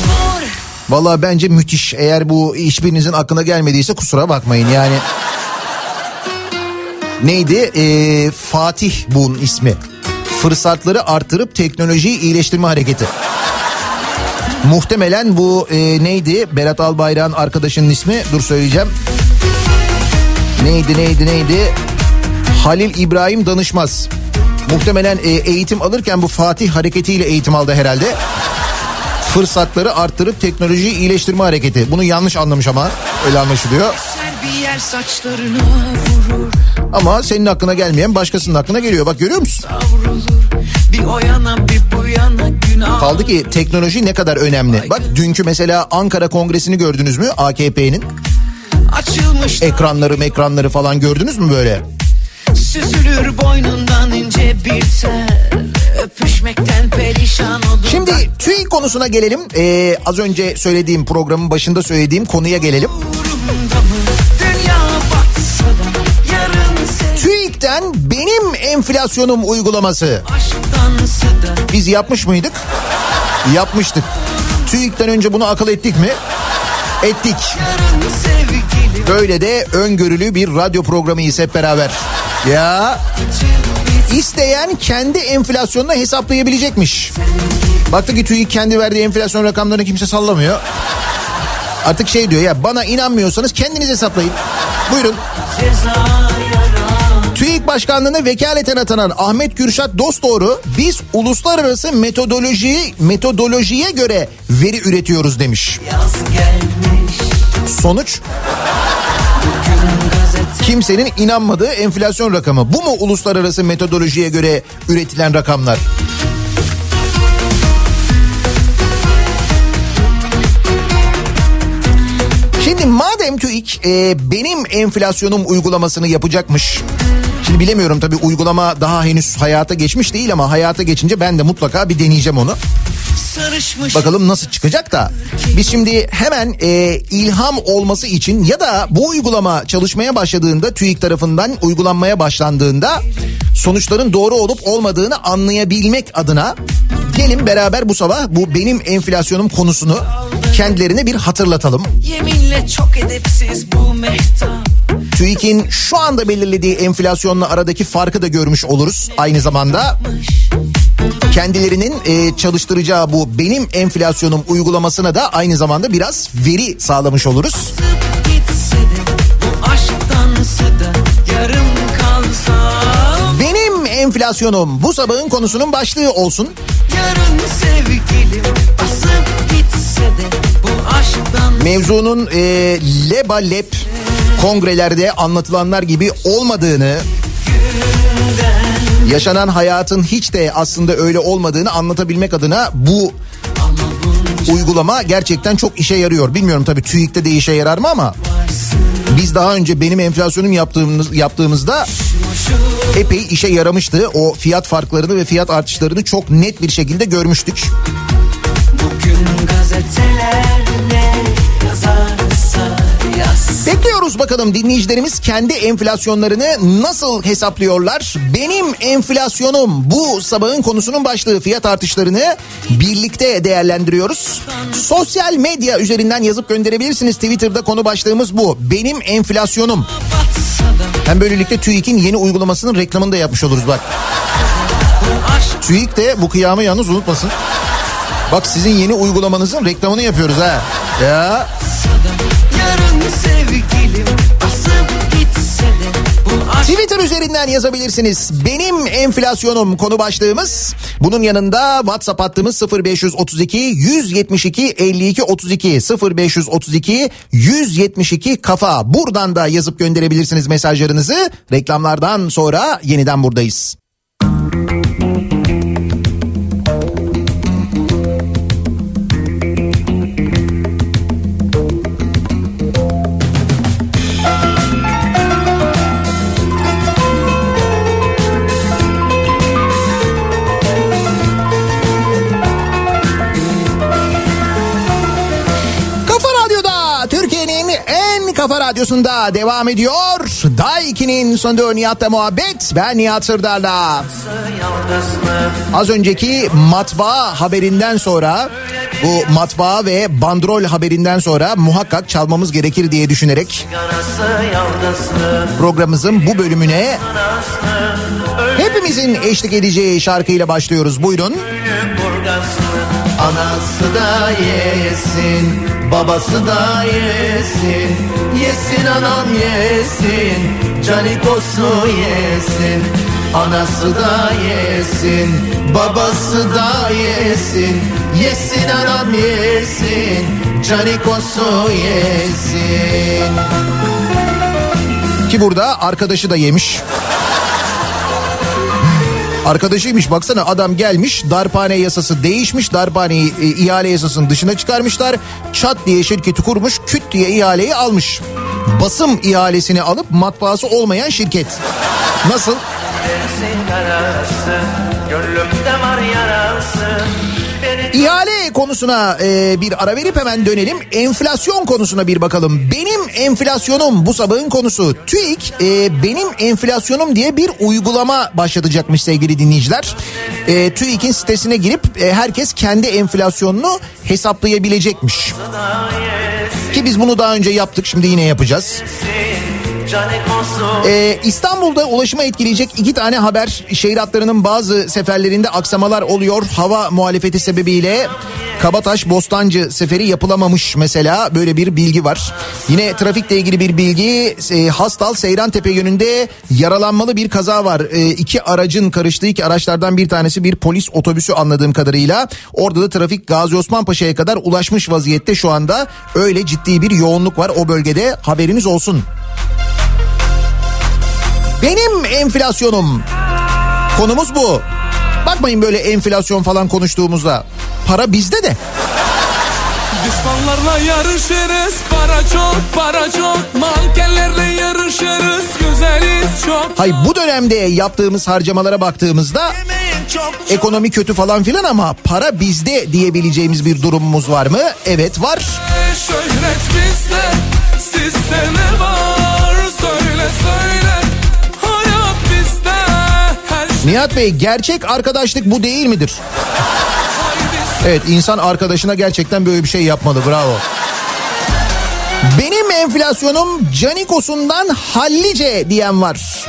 Vur Vallahi bence müthiş. Eğer bu hiçbirinizin aklına gelmediyse kusura bakmayın yani. Neydi? Ee, Fatih bunun ismi. Fırsatları artırıp teknolojiyi iyileştirme hareketi. Muhtemelen bu e, neydi? Berat Albayrak'ın arkadaşının ismi. Dur söyleyeceğim. Neydi neydi neydi? Halil İbrahim Danışmaz. Muhtemelen e, eğitim alırken bu Fatih hareketiyle eğitim aldı herhalde. Fırsatları arttırıp teknolojiyi iyileştirme hareketi. Bunu yanlış anlamış ama öyle anlaşılıyor. Bir yer saçlarına vurur Ama senin aklına gelmeyen başkasının aklına geliyor. Bak görüyor musun? Bir o yana bir bu yana günah Kaldı ki teknoloji ne kadar önemli. Bak dünkü mesela Ankara Kongresi'ni gördünüz mü AKP'nin? Açılmış Ekranları ekranları falan gördünüz mü böyle? süzülür boynundan ince bir tel Öpüşmekten perişan olur Şimdi TÜİK konusuna gelelim. Ee, az önce söylediğim programın başında söylediğim konuya gelelim. Sev TÜİK'ten benim enflasyonum uygulaması. Biz yapmış mıydık? Yapmıştık. TÜİK'ten önce bunu akıl ettik mi? Ettik. Böyle de öngörülü bir radyo programıyız hep beraber. Ya isteyen kendi enflasyonunu hesaplayabilecekmiş. Baktı ki TÜİK kendi verdiği enflasyon rakamlarını kimse sallamıyor. Artık şey diyor ya bana inanmıyorsanız kendiniz hesaplayın. Buyurun. ceza Başkanlığı'na vekaleten atanan Ahmet Kürşat Dostdoğru biz uluslararası metodolojiyi metodolojiye göre veri üretiyoruz demiş. Sonuç kimsenin inanmadığı enflasyon rakamı. Bu mu uluslararası metodolojiye göre üretilen rakamlar? Şimdi madem TÜİK e, benim enflasyonum uygulamasını yapacakmış. Şimdi bilemiyorum tabii uygulama daha henüz hayata geçmiş değil ama hayata geçince ben de mutlaka bir deneyeceğim onu. sarışmış Bakalım nasıl çıkacak da. Biz şimdi hemen e, ilham olması için ya da bu uygulama çalışmaya başladığında TÜİK tarafından uygulanmaya başlandığında sonuçların doğru olup olmadığını anlayabilmek adına gelin beraber bu sabah bu benim enflasyonum konusunu kendilerine bir hatırlatalım. yeminle çok edepsiz bu mehtap TÜİK'in şu anda belirlediği enflasyonla aradaki farkı da görmüş oluruz aynı zamanda. Kendilerinin e, çalıştıracağı bu benim enflasyonum uygulamasına da aynı zamanda biraz veri sağlamış oluruz. Benim enflasyonum bu sabahın konusunun başlığı olsun. yarın sevgilim basıp gitse de bu aşktan Mevzunun e, leba lep kongrelerde anlatılanlar gibi olmadığını yaşanan hayatın hiç de aslında öyle olmadığını anlatabilmek adına bu uygulama gerçekten çok işe yarıyor. Bilmiyorum tabii TÜİK'te de işe yarar mı ama biz daha önce benim enflasyonum yaptığımız yaptığımızda epey işe yaramıştı. O fiyat farklarını ve fiyat artışlarını çok net bir şekilde görmüştük. Bugün gazeteler yazarsa Bekliyoruz bakalım dinleyicilerimiz kendi enflasyonlarını nasıl hesaplıyorlar? Benim enflasyonum bu sabahın konusunun başlığı fiyat artışlarını birlikte değerlendiriyoruz. Sosyal medya üzerinden yazıp gönderebilirsiniz. Twitter'da konu başlığımız bu. Benim enflasyonum. Hem böylelikle TÜİK'in yeni uygulamasının reklamını da yapmış oluruz bak. TÜİK de bu kıyamı yalnız unutmasın. Bak sizin yeni uygulamanızın reklamını yapıyoruz ha. Ya Twitter üzerinden yazabilirsiniz. Benim enflasyonum konu başlığımız. Bunun yanında WhatsApp hattımız 0532 172 52 32 0532 172 kafa. Buradan da yazıp gönderebilirsiniz mesajlarınızı. Reklamlardan sonra yeniden buradayız. Radyosunda devam ediyor. Daiki'nin sonunda Nihat'la muhabbet. Ben Nihat Sırdar'la. Az önceki matbaa haberinden sonra bu matbaa ve bandrol haberinden sonra muhakkak çalmamız gerekir diye düşünerek programımızın bu bölümüne hepimizin eşlik edeceği şarkıyla başlıyoruz. Buyurun. Anası da yesin, babası da yesin. Yesin anam yesin, canikosu yesin. Anası da yesin, babası da yesin. Yesin anam yesin, canikosu yesin. Ki burada arkadaşı da yemiş. Arkadaşıymış baksana adam gelmiş darphane yasası değişmiş darphaneyi e, ihale yasasının dışına çıkarmışlar çat diye şirketi kurmuş küt diye ihaleyi almış. Basım ihalesini alıp matbaası olmayan şirket. Nasıl? Gönlümde var yarası. İhale konusuna e, bir ara verip hemen dönelim. Enflasyon konusuna bir bakalım. Benim enflasyonum bu sabahın konusu. TÜİK e, benim enflasyonum diye bir uygulama başlatacakmış sevgili dinleyiciler. E, TÜİK'in sitesine girip e, herkes kendi enflasyonunu hesaplayabilecekmiş. Ki biz bunu daha önce yaptık şimdi yine yapacağız. Ee, İstanbul'da ulaşıma etkileyecek iki tane haber. Şehir hatlarının bazı seferlerinde aksamalar oluyor. Hava muhalefeti sebebiyle Kabataş Bostancı seferi yapılamamış mesela böyle bir bilgi var. Yine trafikle ilgili bir bilgi e, Hastal Seyrantepe yönünde yaralanmalı bir kaza var. E, iki aracın karıştığı iki araçlardan bir tanesi bir polis otobüsü anladığım kadarıyla. Orada da trafik Gazi Osman Paşa'ya kadar ulaşmış vaziyette şu anda. Öyle ciddi bir yoğunluk var o bölgede haberiniz olsun. Benim enflasyonum. Konumuz bu. Bakmayın böyle enflasyon falan konuştuğumuzda. Para bizde de. Düşmanlarla yarışırız Para çok para çok Mankenlerle yarışırız Güzeliz çok Hay bu dönemde yaptığımız harcamalara baktığımızda çok ekonomi kötü falan filan ama para bizde diyebileceğimiz bir durumumuz var mı? Evet var. Şöhret bizde Sizde ne var Söyle söyle Nihat Bey gerçek arkadaşlık bu değil midir? Evet insan arkadaşına gerçekten böyle bir şey yapmalı bravo. Benim enflasyonum Canikos'undan hallice diyen var.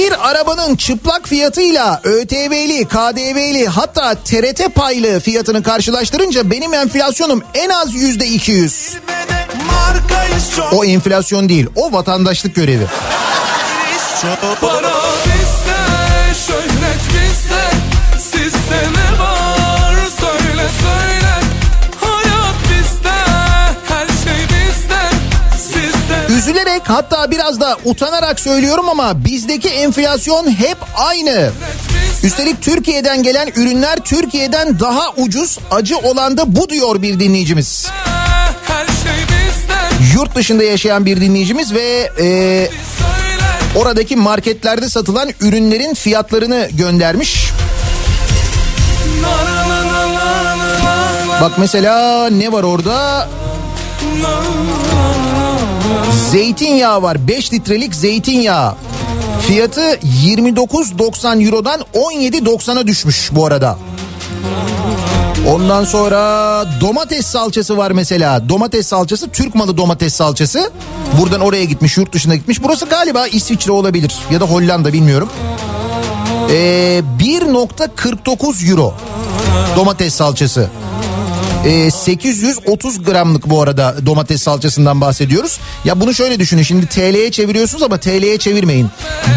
Bir arabanın çıplak fiyatıyla ÖTV'li, KDV'li hatta TRT paylı fiyatını karşılaştırınca benim enflasyonum en az yüzde 200. Markayız çok O enflasyon değil, o vatandaşlık görevi. Para bizde Şöhret bizde Sizde ne var Söyle söyle Üzülerek hatta biraz da utanarak söylüyorum ama bizdeki enflasyon hep aynı. Üstelik Türkiye'den gelen ürünler Türkiye'den daha ucuz acı olan da bu diyor bir dinleyicimiz. Yurt dışında yaşayan bir dinleyicimiz ve e, oradaki marketlerde satılan ürünlerin fiyatlarını göndermiş. Bak mesela ne var orada? Zeytinyağı var. 5 litrelik zeytinyağı. Fiyatı 29.90 Euro'dan 17.90'a düşmüş bu arada. Ondan sonra domates salçası var mesela. Domates salçası Türk malı domates salçası. Buradan oraya gitmiş yurt dışına gitmiş. Burası galiba İsviçre olabilir ya da Hollanda bilmiyorum. Ee, 1.49 euro domates salçası. Ee, 830 gramlık bu arada domates salçasından bahsediyoruz. Ya bunu şöyle düşünün şimdi TL'ye çeviriyorsunuz ama TL'ye çevirmeyin.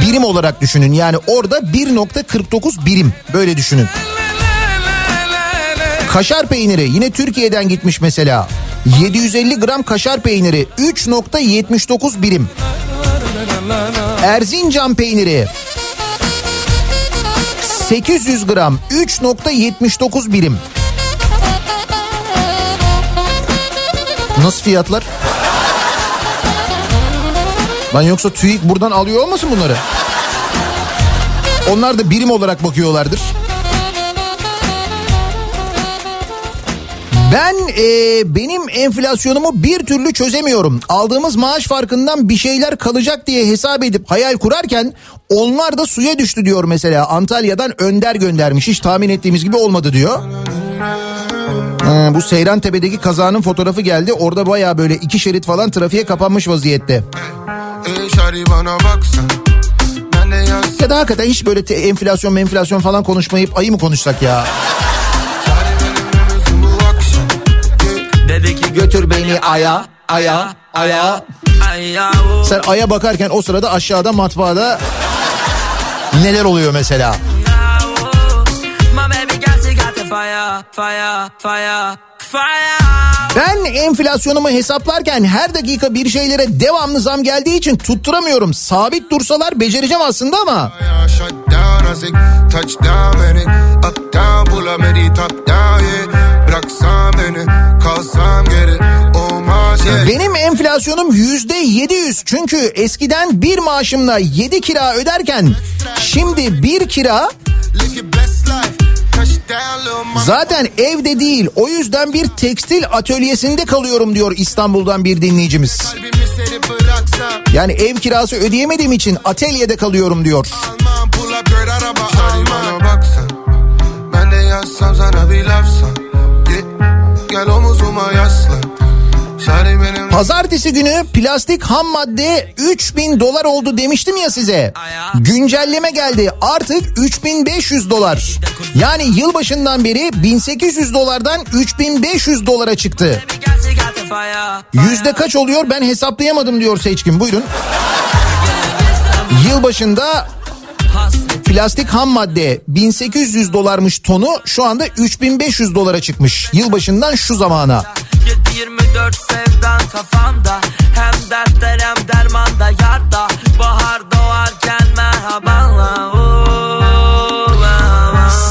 Birim olarak düşünün yani orada 1.49 birim böyle düşünün. Kaşar peyniri yine Türkiye'den gitmiş mesela. 750 gram kaşar peyniri 3.79 birim. Erzincan peyniri 800 gram 3.79 birim. Nasıl fiyatlar? Lan yoksa TÜİK buradan alıyor olmasın bunları? Onlar da birim olarak bakıyorlardır. Ben e, benim enflasyonumu bir türlü çözemiyorum. Aldığımız maaş farkından bir şeyler kalacak diye hesap edip hayal kurarken onlar da suya düştü diyor mesela. Antalya'dan Önder göndermiş. Hiç tahmin ettiğimiz gibi olmadı diyor. Ha, bu Seyran Tepe'deki kazanın fotoğrafı geldi. Orada baya böyle iki şerit falan trafiğe kapanmış vaziyette. Ya da hakikaten hiç böyle te- enflasyon enflasyon falan konuşmayıp ayı mı konuşsak ya? Dedi ki Götür beni aya, aya, aya. Sen aya bakarken o sırada aşağıda matbaada neler oluyor mesela? Fire fire fire fire Ben enflasyonumu hesaplarken her dakika bir şeylere devamlı zam geldiği için tutturamıyorum. Sabit dursalar becereceğim aslında ama. Benim enflasyonum yüzde 700 çünkü eskiden bir maaşımla 7 kira öderken şimdi bir kira zaten evde değil o yüzden bir tekstil atölyesinde kalıyorum diyor İstanbul'dan bir dinleyicimiz. Yani ev kirası ödeyemediğim için atölyede kalıyorum diyor. Gel omuzuma yaslan Pazartesi günü plastik ham madde 3000 dolar oldu demiştim ya size. Güncelleme geldi artık 3500 dolar. Yani yılbaşından beri 1800 dolardan 3500 dolara çıktı. Yüzde kaç oluyor ben hesaplayamadım diyor Seçkin buyurun. Yılbaşında plastik ham madde 1800 dolarmış tonu şu anda 3500 dolara çıkmış. Yılbaşından şu zamana. 7-24 sevdan kafamda Hem dertler hem dermanda yarda Bahar doğarken merhabanla.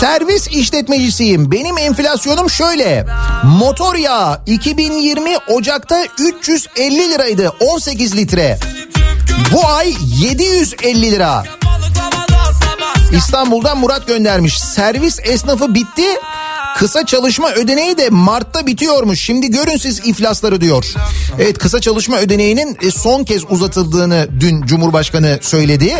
Servis işletmecisiyim. Benim enflasyonum şöyle. Motor yağı 2020 Ocak'ta 350 liraydı 18 litre. Bu ay 750 lira. İstanbul'dan Murat göndermiş. Servis esnafı bitti. Kısa çalışma ödeneği de Mart'ta bitiyormuş. Şimdi görün siz iflasları diyor. Evet kısa çalışma ödeneğinin e, son kez uzatıldığını dün Cumhurbaşkanı söyledi.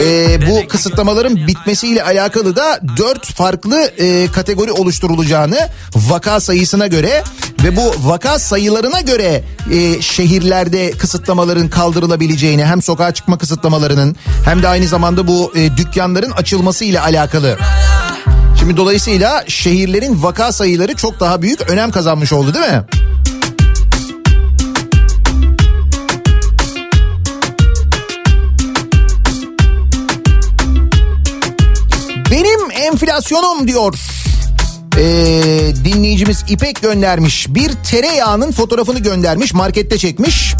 Ee, bu kısıtlamaların bitmesiyle alakalı da dört farklı e, kategori oluşturulacağını vaka sayısına göre ve bu vaka sayılarına göre e, şehirlerde kısıtlamaların kaldırılabileceğini hem sokağa çıkma kısıtlamalarının hem de aynı zamanda bu e, dükkanların açılması ile alakalı. Şimdi dolayısıyla şehirlerin vaka sayıları çok daha büyük önem kazanmış oldu değil mi? Benim enflasyonum diyor. Ee, dinleyicimiz İpek göndermiş. Bir tereyağının fotoğrafını göndermiş. Markette çekmiş.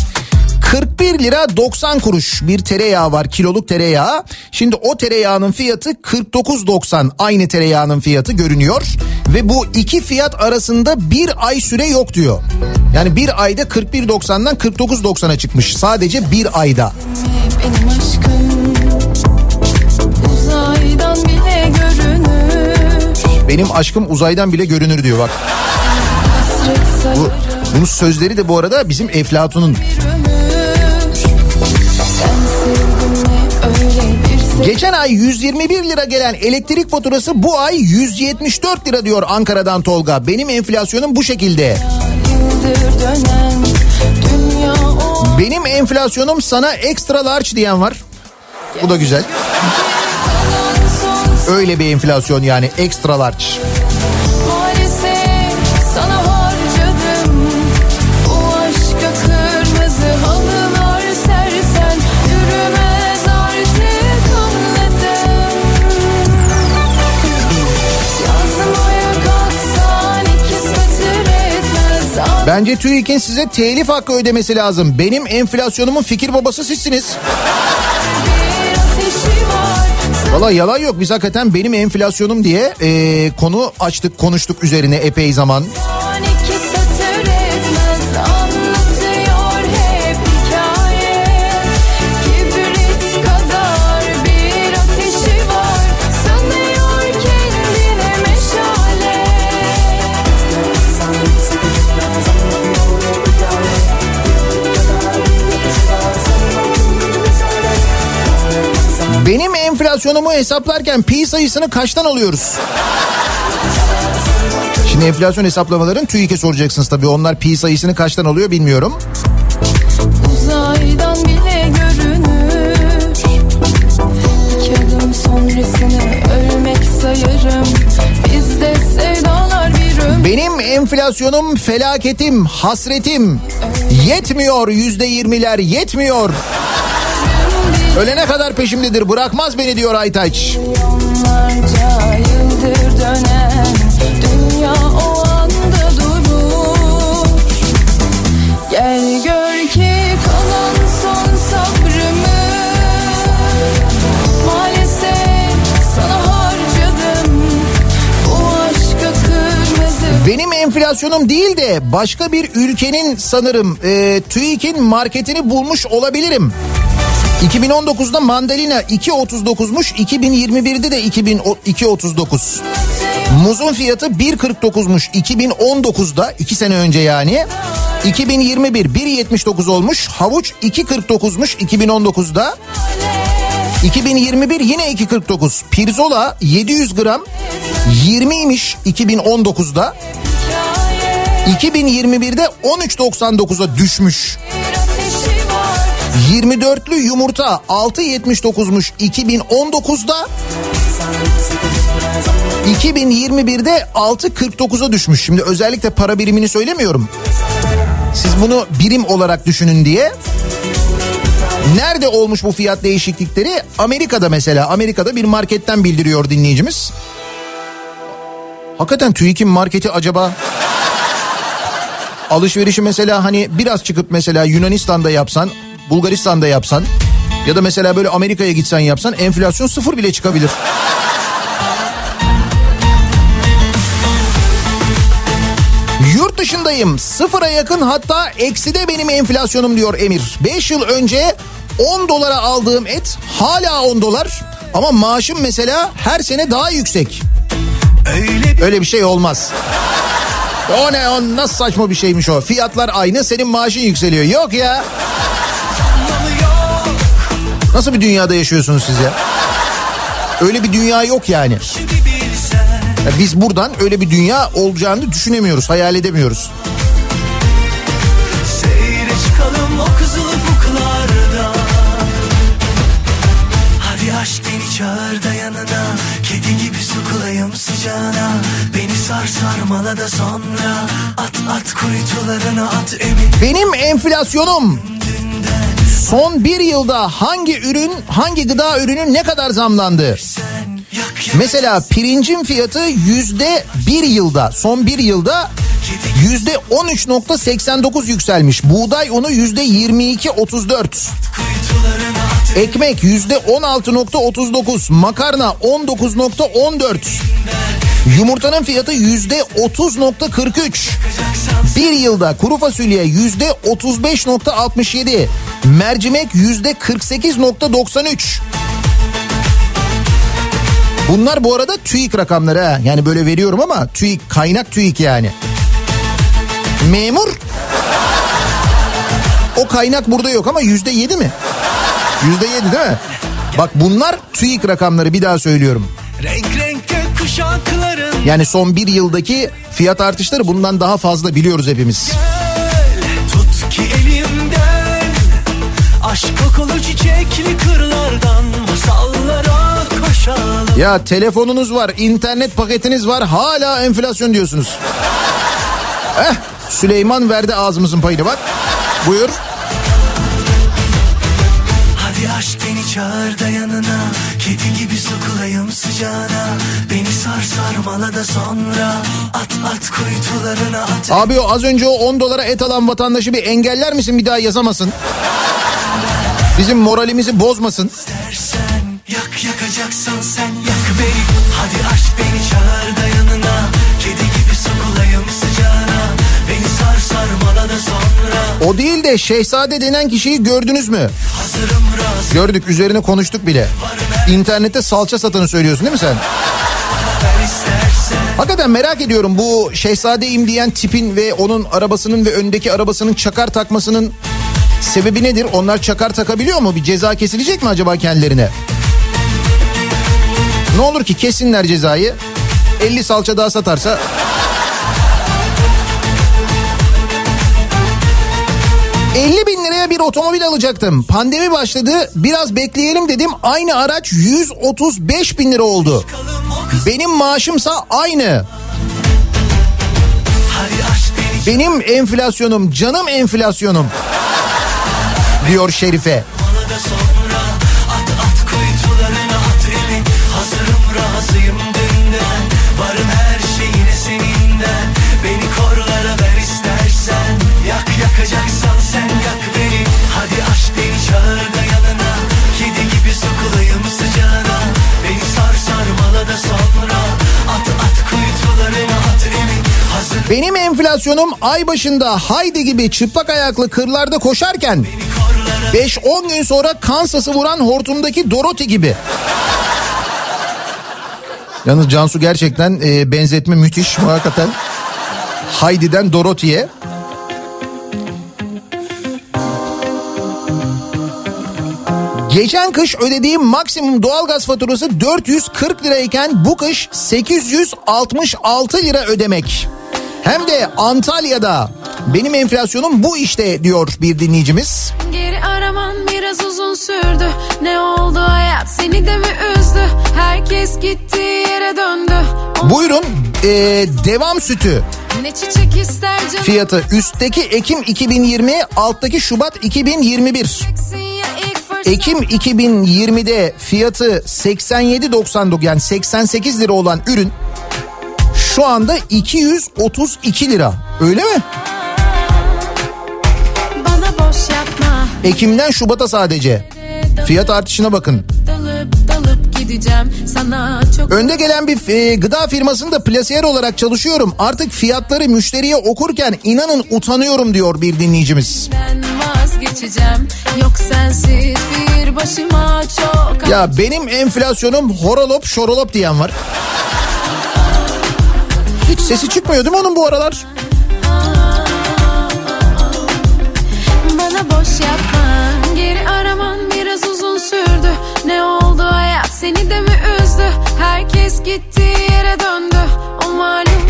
41 lira 90 kuruş bir tereyağı var kiloluk tereyağı. Şimdi o tereyağının fiyatı 49.90 aynı tereyağının fiyatı görünüyor. Ve bu iki fiyat arasında bir ay süre yok diyor. Yani bir ayda 41.90'dan 49.90'a çıkmış sadece bir ayda. Benim aşkım uzaydan bile görünür Benim aşkım uzaydan bile görünür diyor bak. Bu, bunun sözleri de bu arada bizim Eflatun'un. Geçen ay 121 lira gelen elektrik faturası bu ay 174 lira diyor Ankara'dan Tolga. Benim enflasyonum bu şekilde. Benim enflasyonum sana extra large diyen var. Bu da güzel. Öyle bir enflasyon yani extra large. Bence TÜİK'in size telif hakkı ödemesi lazım. Benim enflasyonumun fikir babası sizsiniz. Valla yalan yok biz hakikaten benim enflasyonum diye e, konu açtık konuştuk üzerine epey zaman. Enflasyonumu hesaplarken pi sayısını kaçtan alıyoruz? Şimdi enflasyon hesaplamaların TÜİK'e soracaksınız tabii. Onlar pi sayısını kaçtan alıyor bilmiyorum. Uzaydan bile görünür İki adım sonrasını ölmek sayarım Bizde sevdalar bir ömür Benim enflasyonum felaketim, hasretim. Yetmiyor yüzde yirmiler yetmiyor. Ölene kadar peşimdedir bırakmaz beni diyor Aytaç. Onlarca yıldır dönen dünya o anda durur Gel gör ki kalan son sabrımı Maalesef sana harcadım Bu aşka kırmızı Benim enflasyonum değil de başka bir ülkenin sanırım e, TÜİK'in marketini bulmuş olabilirim. 2019'da mandalina 2.39'muş 2021'de de 2.39. Muzun fiyatı 1.49'muş 2019'da 2 sene önce yani. 2021 1.79 olmuş havuç 2.49'muş 2019'da. 2021 yine 2.49. Pirzola 700 gram 20'ymiş 2019'da. 2021'de 13.99'a düşmüş. Ateşi var 24'lü yumurta 6.79'muş 2019'da. 2021'de 6.49'a düşmüş. Şimdi özellikle para birimini söylemiyorum. Siz bunu birim olarak düşünün diye. Nerede olmuş bu fiyat değişiklikleri? Amerika'da mesela. Amerika'da bir marketten bildiriyor dinleyicimiz. Hakikaten TÜİK'in marketi acaba alışverişi mesela hani biraz çıkıp mesela Yunanistan'da yapsan, Bulgaristan'da yapsan ya da mesela böyle Amerika'ya gitsen yapsan enflasyon sıfır bile çıkabilir. Yurt dışındayım. Sıfıra yakın hatta ekside benim enflasyonum diyor Emir. 5 yıl önce 10 dolara aldığım et hala 10 dolar. Ama maaşım mesela her sene daha yüksek. Öyle bir şey olmaz. O ne o nasıl saçma bir şeymiş o. Fiyatlar aynı senin maaşın yükseliyor. Yok ya. Nasıl bir dünyada yaşıyorsunuz siz ya? Öyle bir dünya yok yani. Ya biz buradan öyle bir dünya olacağını düşünemiyoruz, hayal edemiyoruz. Seyre çıkalım o kızıl ufuklarda Hadi aşk beni çağır da yanına Kedi gibi sokulayım sıcağına Beni sar sarmala da sonra At at kuytularına at emin Benim enflasyonum son bir yılda hangi ürün, hangi gıda ürünü ne kadar zamlandı? Mesela pirincin fiyatı yüzde bir yılda, son bir yılda yüzde 13.89 yükselmiş. Buğday unu yüzde 22.34. Ekmek yüzde 16.39. Makarna 19.14. Yumurtanın fiyatı yüzde 30.43. Bir yılda kuru fasulye yüzde 35.67. Mercimek yüzde 48.93. Bunlar bu arada TÜİK rakamları ha. Yani böyle veriyorum ama TÜİK kaynak TÜİK yani. Memur o kaynak burada yok ama yüzde yedi mi? Yüzde yedi değil mi? Bak bunlar TÜİK rakamları bir daha söylüyorum. Renk renk Yani son bir yıldaki fiyat artışları bundan daha fazla biliyoruz hepimiz. Tut ki elimden Aşk kokulu çiçekli kırlardan Masallara koşalım Ya telefonunuz var, internet paketiniz var hala enflasyon diyorsunuz. Eh Süleyman verdi ağzımızın payını bak. Buyur. Çağır da yanına Kedi gibi sokulayım sıcağına Beni sar sarmala da sonra At at kuytularına at Abi o az önce o 10 dolara et alan vatandaşı bir engeller misin bir daha yazamasın? Bizim moralimizi bozmasın. dersen Yak yakacaksan sen yak beni Hadi aşk O değil de şehzade denen kişiyi gördünüz mü? Gördük üzerine konuştuk bile. İnternette salça satanı söylüyorsun değil mi sen? Hakikaten merak ediyorum bu şehzadeyim diyen tipin ve onun arabasının ve öndeki arabasının çakar takmasının sebebi nedir? Onlar çakar takabiliyor mu? Bir ceza kesilecek mi acaba kendilerine? Ne olur ki kesinler cezayı. 50 salça daha satarsa 50 bin liraya bir otomobil alacaktım. Pandemi başladı. Biraz bekleyelim dedim. Aynı araç 135 bin lira oldu. Benim maaşımsa aynı. Benim enflasyonum, canım enflasyonum. Diyor Şerife. sonra Benim enflasyonum ay başında haydi gibi çıplak ayaklı kırlarda koşarken 5-10 gün sonra Kansas'ı vuran hortumdaki Dorothy gibi. Yalnız Cansu gerçekten e, benzetme müthiş hakikaten. Heidi'den Dorothy'ye. Geçen kış ödediğim maksimum doğalgaz faturası 440 lirayken bu kış 866 lira ödemek. Hem de Antalya'da. Benim enflasyonum bu işte diyor bir dinleyicimiz. Geri araman biraz uzun sürdü Ne oldu hayat seni de mi üzdü Herkes gittiği yere döndü O Buyurun e, devam sütü fiyatı üstteki Ekim 2020 alttaki Şubat 2021. Ekim 2020'de fiyatı 87.99 yani 88 lira olan ürün şu anda 232 lira. Öyle mi? Ekim'den Şubat'a sadece. Fiyat artışına bakın. Gideceğim sana çok Önde gelen bir e, gıda firmasında plasiyer olarak çalışıyorum. Artık fiyatları müşteriye okurken inanın utanıyorum diyor bir dinleyicimiz. Ben vazgeçeceğim Yok sensiz bir başıma çok Ya benim enflasyonum horolop şorolop diyen var. Hiç sesi çıkmıyor değil mi onun bu aralar? Bana boş yapma Herkes gittiği yere döndü O malum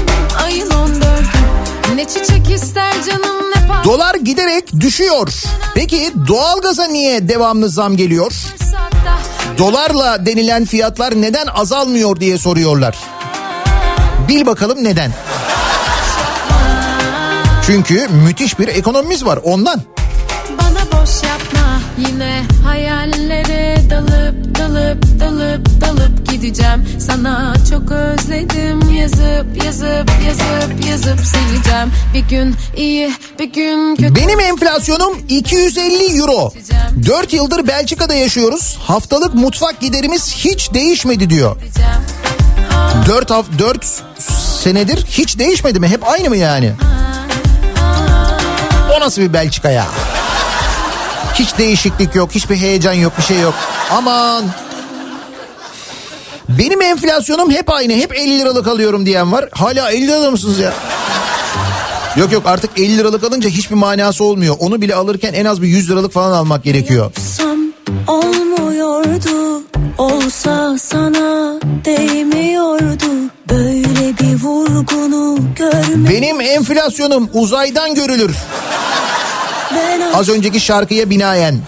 ayın 14'ü Ne çiçek ister canım ne parça Dolar giderek düşüyor. Peki doğalgaza niye devamlı zam geliyor? Dolarla denilen fiyatlar neden azalmıyor diye soruyorlar. Bil bakalım neden? Çünkü müthiş bir ekonomimiz var ondan. Boş yapma Yine hayallere dalıp dalıp dalıp dalıp gideceğim Sana çok özledim yazıp yazıp yazıp yazıp sileceğim Bir gün iyi bir gün kötü Benim enflasyonum 250 euro. 4 yıldır Belçika'da yaşıyoruz. Haftalık mutfak giderimiz hiç değişmedi diyor. diyeceğim 4 haf 4 senedir hiç değişmedi mi? Hep aynı mı yani? O nasıl bir Belçika ya? Hiç değişiklik yok, hiçbir heyecan yok, bir şey yok. Aman. Benim enflasyonum hep aynı, hep 50 liralık alıyorum diyen var. Hala 50 liralı mısınız ya? Yok yok artık 50 liralık alınca hiçbir manası olmuyor. Onu bile alırken en az bir 100 liralık falan almak gerekiyor. Sam olmuyordu olsa sana değmiyordu böyle bir vurgunu görmek Benim enflasyonum uzaydan görülür. Az önceki şarkıya binaen.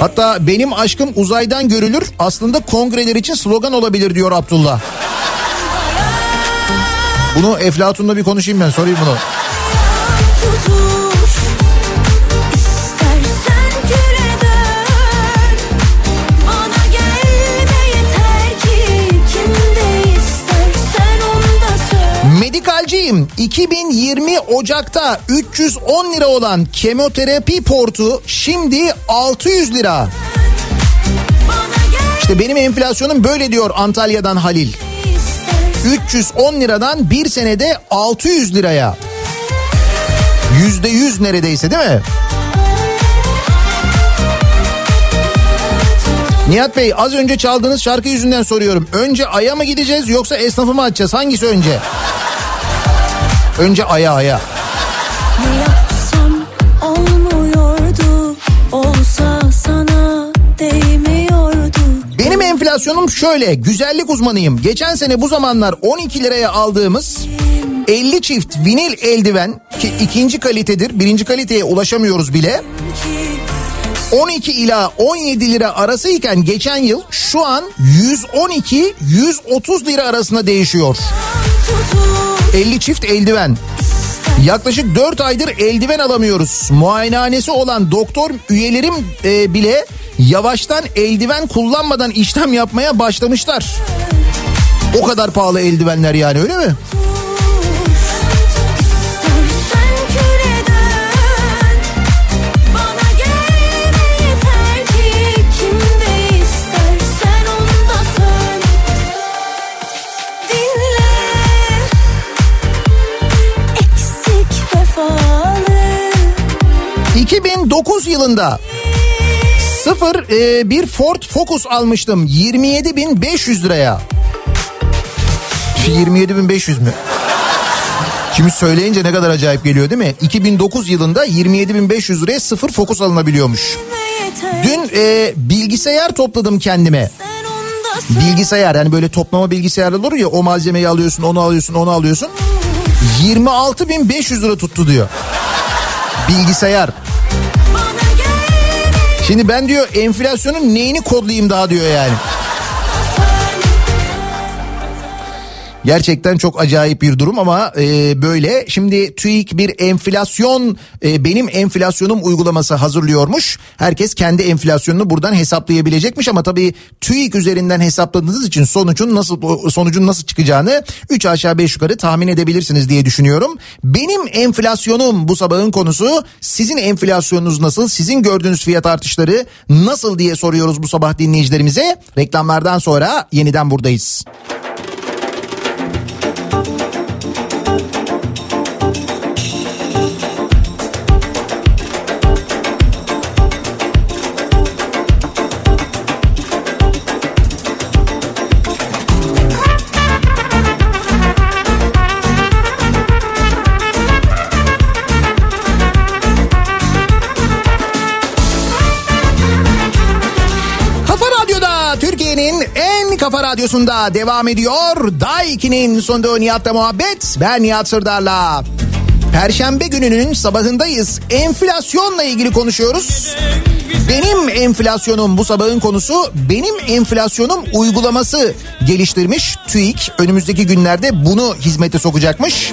Hatta benim aşkım uzaydan görülür aslında kongreler için slogan olabilir diyor Abdullah. Bunu Eflatun'la bir konuşayım ben sorayım bunu. Medikalciyim 2020 Ocak'ta 310 lira olan kemoterapi portu şimdi 600 lira. İşte benim enflasyonum böyle diyor Antalya'dan Halil. istersen 310 liradan bir senede 600 liraya. Yüzde yüz neredeyse değil mi? Nihat Bey az önce çaldığınız şarkı yüzünden soruyorum. Önce Ay'a mı gideceğiz yoksa esnafı mı açacağız? Hangisi önce? Önce Ay'a Ay'a. Benim enflasyonum şöyle. Güzellik uzmanıyım. Geçen sene bu zamanlar 12 liraya aldığımız 50 çift vinil eldiven ki ikinci kalitedir. Birinci kaliteye ulaşamıyoruz bile. 12 ila 17 lira arasıyken geçen yıl şu an 112-130 lira arasında değişiyor. Tutur 50 çift eldiven. Yaklaşık 4 aydır eldiven alamıyoruz. Muayenehanesi olan doktor üyelerim e, bile yavaştan eldiven kullanmadan işlem yapmaya başlamışlar. O kadar pahalı eldivenler yani öyle mi? 2009 yılında sıfır e, bir Ford Focus almıştım 27.500 liraya. 27.500 mü? Şimdi söyleyince ne kadar acayip geliyor değil mi? 2009 yılında 27.500 liraya sıfır Focus alınabiliyormuş. Dün e, bilgisayar topladım kendime. Bilgisayar yani böyle toplama bilgisayarlar olur ya o malzemeyi alıyorsun onu alıyorsun onu alıyorsun. 26.500 lira tuttu diyor. Bilgisayar. Şimdi ben diyor enflasyonun neyini kodlayayım daha diyor yani. Gerçekten çok acayip bir durum ama e, böyle. Şimdi TÜİK bir enflasyon e, benim enflasyonum uygulaması hazırlıyormuş. Herkes kendi enflasyonunu buradan hesaplayabilecekmiş ama tabii TÜİK üzerinden hesapladığınız için sonucun nasıl sonucun nasıl çıkacağını 3 aşağı 5 yukarı tahmin edebilirsiniz diye düşünüyorum. Benim enflasyonum bu sabahın konusu. Sizin enflasyonunuz nasıl? Sizin gördüğünüz fiyat artışları nasıl diye soruyoruz bu sabah dinleyicilerimize. Reklamlardan sonra yeniden buradayız. Kafa radyosunda devam ediyor. Daiki'nin sonunda Nihat'la muhabbet. Ben Nihat Sırdar'la. Perşembe gününün sabahındayız. Enflasyonla ilgili konuşuyoruz. Benim enflasyonum bu sabahın konusu. Benim enflasyonum uygulaması geliştirmiş TÜİK. Önümüzdeki günlerde bunu hizmete sokacakmış.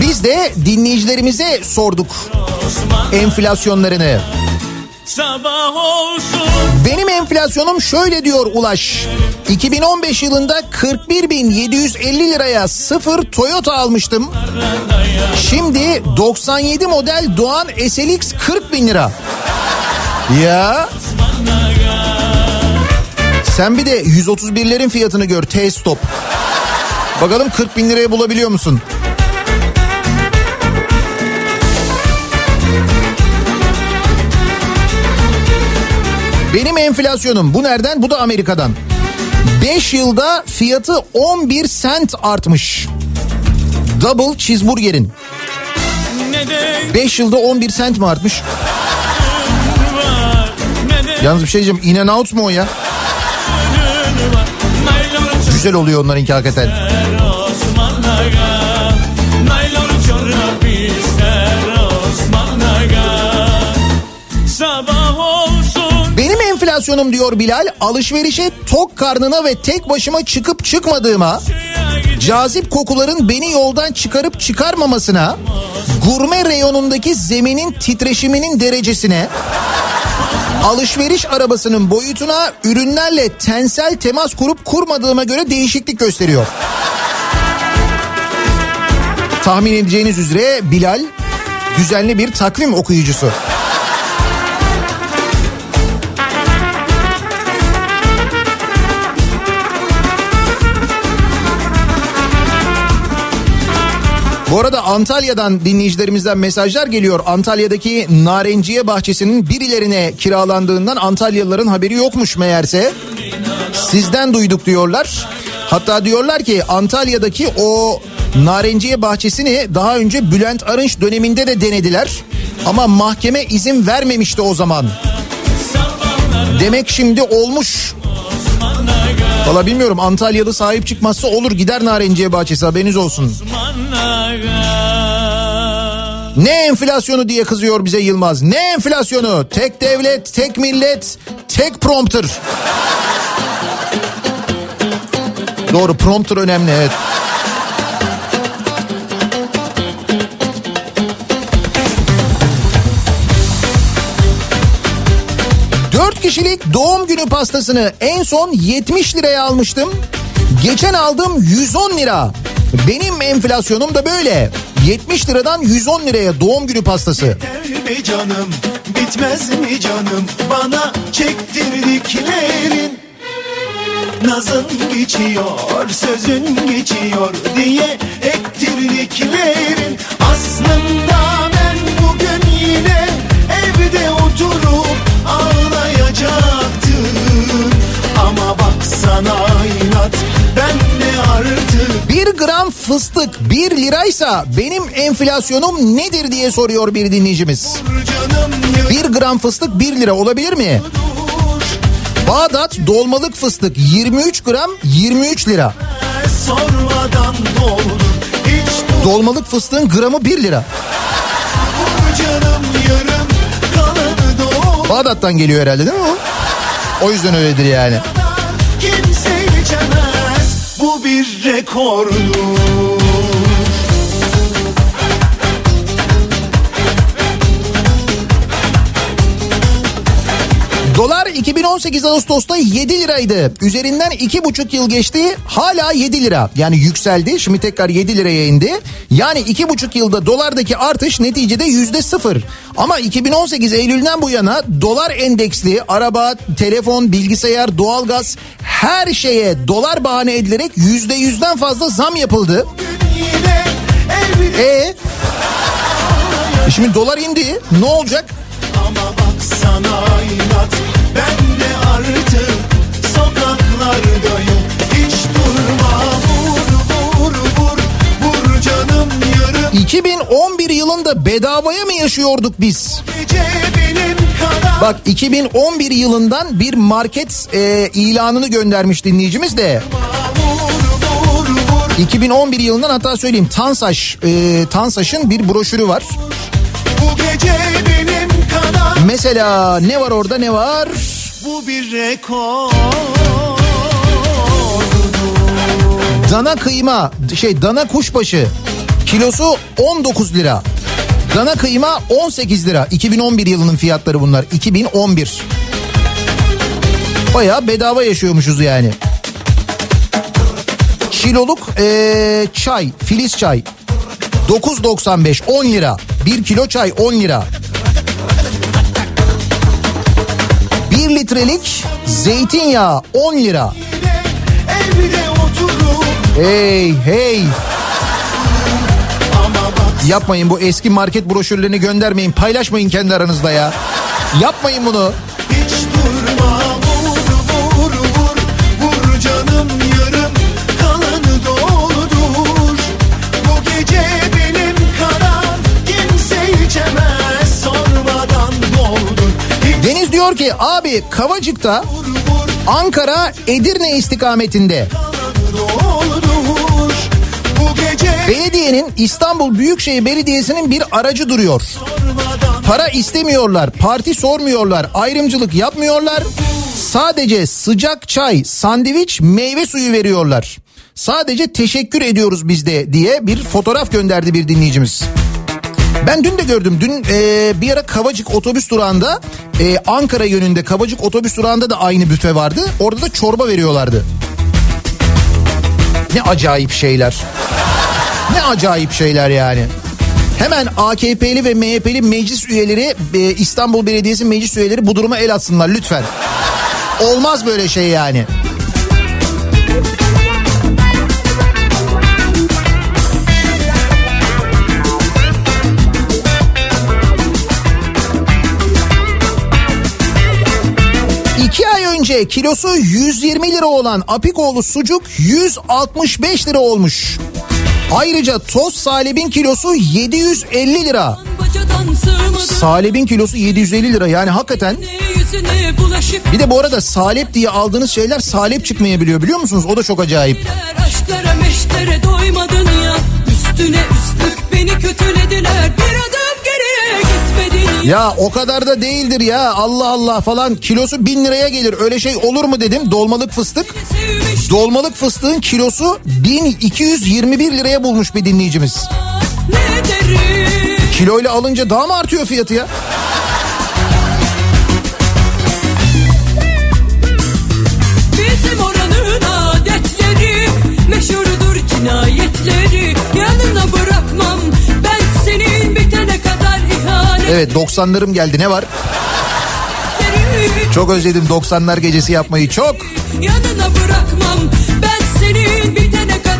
Biz de dinleyicilerimize sorduk enflasyonlarını. Sabah olsun Benim enflasyonum şöyle diyor Ulaş. 2015 yılında 41.750 liraya sıfır Toyota almıştım. Şimdi 97 model Doğan SLX 40 bin lira. Ya. Sen bir de 131'lerin fiyatını gör T-Stop. Bakalım 40 bin liraya bulabiliyor musun? Enflasyonum bu nereden? Bu da Amerika'dan. 5 yılda fiyatı 11 sent artmış. Double cheeseburger'in. ne de 5 yılda 11 sent mi artmış? Yalnız bir şey diyeceğim. In and out mu o ya? Güzel oluyor onlarınki hakikaten. Benim enflasyonum diyor Bilal alışverişe tok karnına ve tek başıma çıkıp çıkmadığıma cazip kokuların beni yoldan çıkarıp çıkarmamasına gurme reyonundaki zeminin titreşiminin derecesine alışveriş arabasının boyutuna ürünlerle tensel temas kurup kurmadığıma göre değişiklik gösteriyor. Tahmin edeceğiniz üzere Bilal düzenli bir takvim okuyucusu. Bu arada Antalya'dan dinleyicilerimizden mesajlar geliyor. Antalya'daki narenciye bahçesinin birilerine kiralandığından Antalyalıların haberi yokmuş meğerse. Sizden duyduk diyorlar. Hatta diyorlar ki Antalya'daki o narenciye bahçesini daha önce Bülent Arınç döneminde de denediler. Ama mahkeme izin vermemişti o zaman. Demek şimdi olmuş. Valla bilmiyorum Antalyalı sahip çıkmazsa olur gider narenciye bahçesi haberiniz olsun. Ne enflasyonu diye kızıyor bize Yılmaz. Ne enflasyonu? Tek devlet, tek millet, tek prompter. Doğru prompter önemli evet. Dört kişilik doğum günü pastasını en son 70 liraya almıştım. Geçen aldım 110 lira. Benim enflasyonum da böyle. 70 liradan 110 liraya doğum günü pastası. Biter mi canım bitmez mi canım bana çektirdiklerin Nazın geçiyor sözün geçiyor diye ektirdiklerin Aslında ben bugün yine evde oturup ağlayacaktım Ama baksana inat ben de artık 1 gram fıstık 1 liraysa benim enflasyonum nedir diye soruyor bir dinleyicimiz. 1 gram fıstık 1 lira olabilir mi? Bağdat dolmalık fıstık 23 gram 23 lira. Dolmalık fıstığın gramı 1 lira. canım yarım Bağdat'tan geliyor herhalde değil mi o? O yüzden öyledir yani. Kimse geçemez bu bir rekordur Dolar 2018 Ağustos'ta 7 liraydı. Üzerinden 2,5 yıl geçti. Hala 7 lira. Yani yükseldi. Şimdi tekrar 7 liraya indi. Yani 2,5 yılda dolardaki artış neticede yüzde sıfır. Ama 2018 Eylül'den bu yana dolar endeksli araba, telefon, bilgisayar, doğalgaz her şeye dolar bahane edilerek yüzde yüzden fazla zam yapıldı. E Şimdi dolar indi. Ne olacak? ama baksana inat Ben de artık sokaklardayım Hiç durma vur vur vur Vur canım yarım 2011 yılında bedavaya mı yaşıyorduk biz? Bak 2011 yılından bir market e, ilanını göndermiş dinleyicimiz de. Vur vur vur 2011 yılından hatta söyleyeyim Tansaş, e, Tansaş'ın bir broşürü var. Bu gece benim Mesela ne var orada ne var? Bu bir rekor Dana kıyma, şey dana kuşbaşı Kilosu 19 lira. Dana kıyma 18 lira. 2011 yılının fiyatları bunlar. 2011. Bayağı bedava yaşıyormuşuz yani. Kiloluk ee, çay, filiz çay 9.95 10 lira. 1 kilo çay 10 lira. 1 litrelik zeytinyağı 10 lira. Hey hey. Yapmayın bu eski market broşürlerini göndermeyin. Paylaşmayın kendi aranızda ya. Yapmayın bunu. Ki abi Kavacık'ta Ankara Edirne istikametinde belediyenin İstanbul Büyükşehir Belediyesi'nin bir aracı duruyor. Para istemiyorlar, parti sormuyorlar, ayrımcılık yapmıyorlar. Sadece sıcak çay, sandviç, meyve suyu veriyorlar. Sadece teşekkür ediyoruz biz de diye bir fotoğraf gönderdi bir dinleyicimiz. Ben dün de gördüm. Dün e, bir ara Kavacık otobüs durağında e, Ankara yönünde Kavacık otobüs durağında da aynı büfe vardı. Orada da çorba veriyorlardı. Ne acayip şeyler. Ne acayip şeyler yani. Hemen AKP'li ve MHP'li meclis üyeleri e, İstanbul Belediyesi meclis üyeleri bu duruma el atsınlar lütfen. Olmaz böyle şey yani. Önce kilosu 120 lira olan Apikoğlu sucuk 165 lira olmuş. Ayrıca toz salebin kilosu 750 lira. Salebin kilosu 750 lira yani hakikaten. Bir de bu arada salep diye aldığınız şeyler salep çıkmayabiliyor biliyor musunuz? O da çok acayip. Aşklara ya o kadar da değildir ya Allah Allah falan kilosu 1000 liraya gelir öyle şey olur mu dedim dolmalık fıstık. Dolmalık fıstığın kilosu 1221 liraya bulmuş bir dinleyicimiz. Kiloyla alınca daha mı artıyor fiyatı ya? Evet 90'larım geldi ne var? Çok özledim 90'lar gecesi yapmayı çok. Yanına bırakmam Ben senin bitene kadar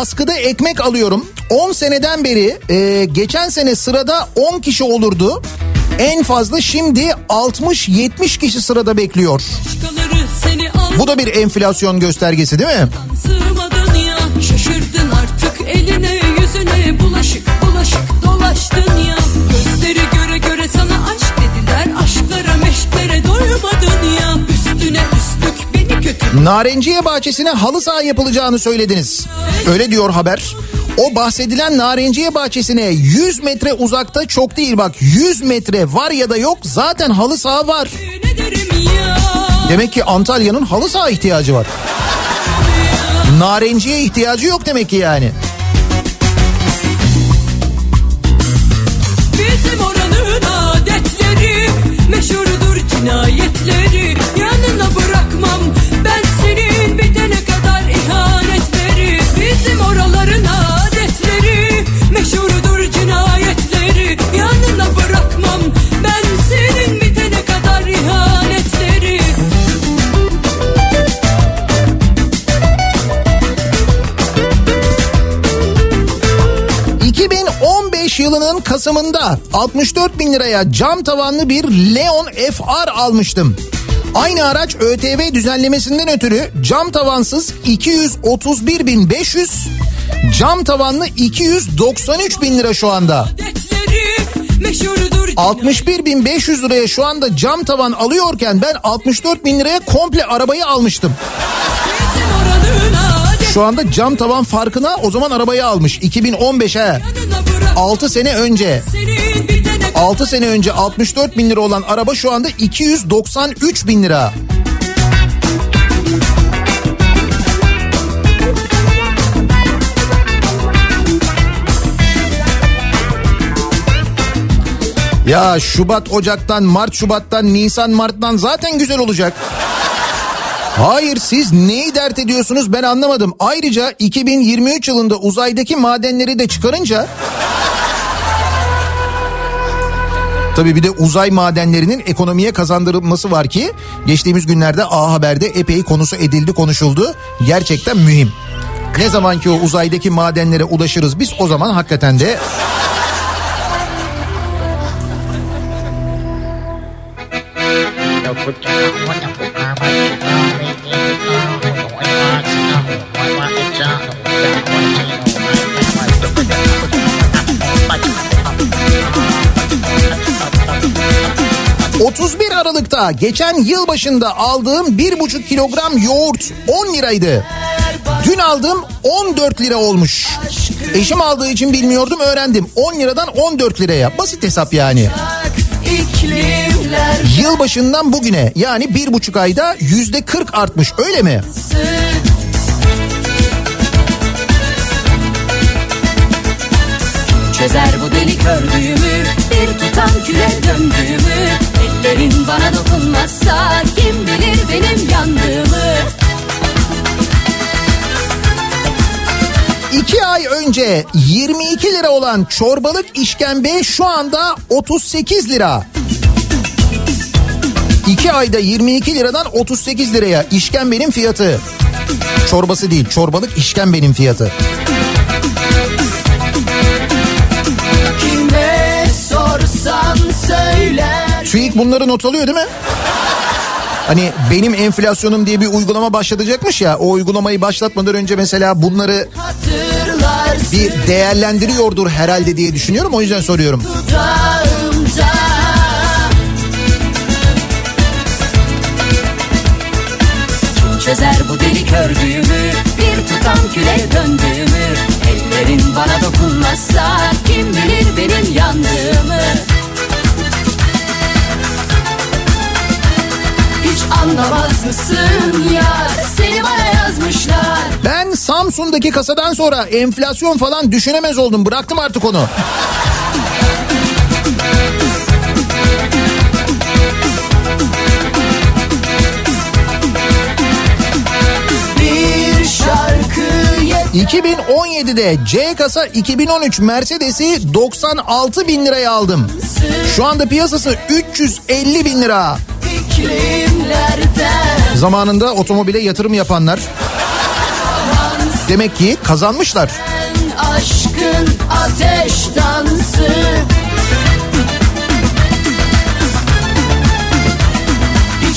askıda ekmek alıyorum. 10 seneden beri e, geçen sene sırada 10 kişi olurdu. En fazla şimdi 60-70 kişi sırada bekliyor. Bu da bir enflasyon göstergesi değil mi? Sığmadın ya şaşırdın artık eline yüzüne bulaşık bulaşık dolaştın Narenciye bahçesine halı saha yapılacağını söylediniz. Öyle diyor haber. O bahsedilen narenciye bahçesine 100 metre uzakta çok değil bak 100 metre var ya da yok zaten halı saha var. Demek ki Antalya'nın halı saha ihtiyacı var. Narenciye ihtiyacı yok demek ki yani. Bizim oranın adetleri meşhurdur cinayetleri Kasım'ında 64 bin liraya cam tavanlı bir Leon FR almıştım. Aynı araç ÖTV düzenlemesinden ötürü cam tavansız 231.500, cam tavanlı 293 bin lira şu anda. Adetleri meşhurdur 61.500 liraya şu anda cam tavan alıyorken ben 64 bin liraya komple arabayı almıştım. Şu anda cam tavan farkına o zaman arabayı almış. 2015'e 6 sene önce. 6 sene önce 64 bin lira olan araba şu anda 293 bin lira. Ya Şubat Ocak'tan Mart Şubat'tan Nisan Mart'tan zaten güzel olacak. Hayır siz neyi dert ediyorsunuz ben anlamadım. Ayrıca 2023 yılında uzaydaki madenleri de çıkarınca... Tabii bir de uzay madenlerinin ekonomiye kazandırılması var ki geçtiğimiz günlerde A Haber'de epey konusu edildi konuşuldu. Gerçekten mühim. Ne zaman ki o uzaydaki madenlere ulaşırız biz o zaman hakikaten de Aralık'ta geçen yıl başında aldığım 1,5 kilogram yoğurt 10 liraydı. Dün aldığım 14 lira olmuş. Eşim aldığı için bilmiyordum öğrendim. 10 liradan 14 liraya. Basit hesap yani. İklimler Yılbaşından bugüne yani bir buçuk ayda yüzde 40 artmış öyle mi? Çözer bu delik ördüğümü Bir tutam küre döndüğümü Ellerin bana dokunmazsa Kim bilir benim yandığımı İki ay önce 22 lira olan çorbalık işkembe şu anda 38 lira. İki ayda 22 liradan 38 liraya işkembenin fiyatı. Çorbası değil çorbalık işkembenin fiyatı. Kime TÜİK bunları not alıyor değil mi? Hani benim enflasyonum diye bir uygulama başlatacakmış ya o uygulamayı başlatmadan önce mesela bunları bir değerlendiriyordur herhalde diye düşünüyorum o yüzden soruyorum. çözer bu delik ördüğümü Bir tutam küre döndüğümü Ellerin bana dokunmazsa Kim bilir benim yandığımı anlamaz mısın yar Seni bana yazmışlar. Ben Samsun'daki kasadan sonra enflasyon falan düşünemez oldum. Bıraktım artık onu. 2017'de C kasa 2013 Mercedes'i 96 bin liraya aldım. Şu anda piyasası 350 bin lira. Zamanında otomobile yatırım yapanlar demek ki kazanmışlar. Aşkın ateş dansı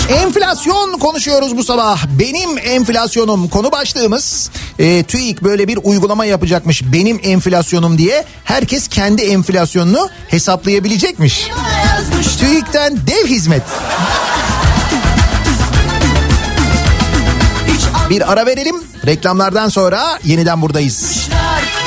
Enflasyon konuşuyoruz bu sabah. Benim enflasyonum konu başlığımız. E, TÜİK böyle bir uygulama yapacakmış. Benim enflasyonum diye. Herkes kendi enflasyonunu hesaplayabilecekmiş. TÜİK'ten dev hizmet. Bir ara verelim. Reklamlardan sonra yeniden buradayız. anlar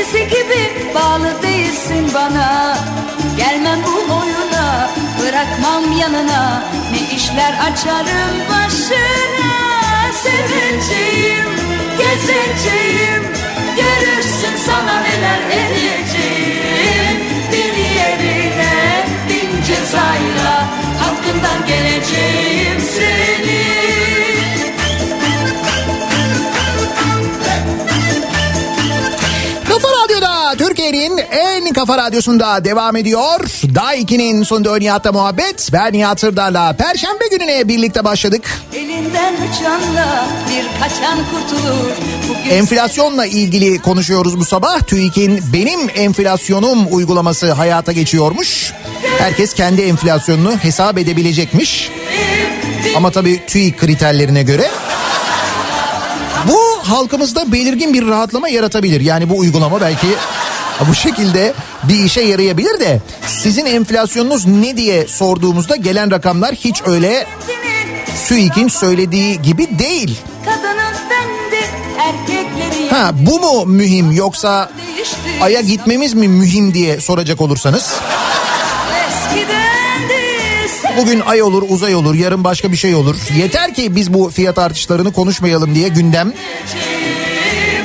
Eskisi gibi bağlı değilsin bana. Gelmem bu oyuna bırakmam yanına. Ne işler açarım başına? Seveceğim, gezeceğim Görürsün sana neler edeceğim kafa radyosunda devam ediyor. Daiki'nin sonunda Nihat'la muhabbet. Ben Nihat Sırdar'la Perşembe gününe birlikte başladık. Elinden uçanla bir kaçan kurtulur. Bugün Enflasyonla ilgili konuşuyoruz bu sabah. TÜİK'in benim enflasyonum uygulaması hayata geçiyormuş. Herkes kendi enflasyonunu hesap edebilecekmiş. Ama tabii TÜİK kriterlerine göre. Bu halkımızda belirgin bir rahatlama yaratabilir. Yani bu uygulama belki bu şekilde bir işe yarayabilir de sizin enflasyonunuz ne diye sorduğumuzda gelen rakamlar hiç öyle TÜİK'in söylediği gibi değil. Ha bu mu mühim yoksa. Ay'a gitmemiz mi mühim diye soracak olursanız. Bugün ay olur uzay olur yarın başka bir şey olur. Yeter ki biz bu fiyat artışlarını konuşmayalım diye gündem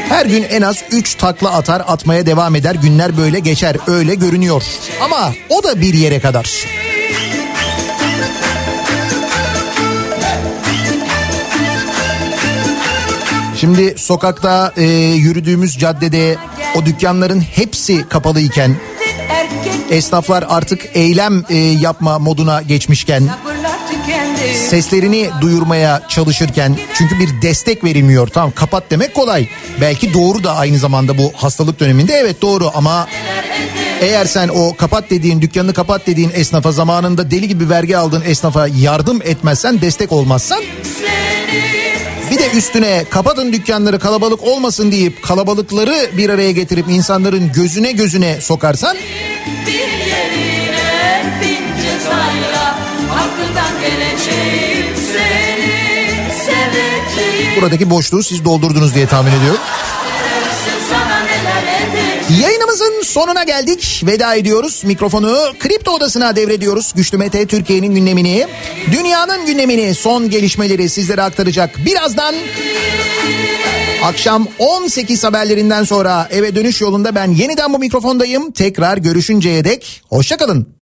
her gün en az 3 takla atar atmaya devam eder günler böyle geçer öyle görünüyor. Ama o da bir yere kadar. Şimdi sokakta e, yürüdüğümüz caddede o dükkanların hepsi kapalıyken erkek esnaflar artık eylem e, yapma moduna geçmişken. Seslerini duyurmaya çalışırken çünkü bir destek verilmiyor. Tamam kapat demek kolay. Belki doğru da aynı zamanda bu hastalık döneminde evet doğru ama eğer sen o kapat dediğin dükkanını kapat dediğin esnafa zamanında deli gibi vergi aldığın esnafa yardım etmezsen destek olmazsan bir de üstüne kapatın dükkanları kalabalık olmasın deyip kalabalıkları bir araya getirip insanların gözüne gözüne sokarsan hakkından geleceğim seni seveceğim. buradaki boşluğu siz doldurdunuz diye tahmin ediyorum. Yayınımızın sonuna geldik. Veda ediyoruz. Mikrofonu Kripto Odası'na devrediyoruz. Güçlü Mete Türkiye'nin gündemini, dünyanın gündemini, son gelişmeleri sizlere aktaracak. Birazdan akşam 18 haberlerinden sonra eve dönüş yolunda ben yeniden bu mikrofondayım. Tekrar görüşünceye dek hoşçakalın.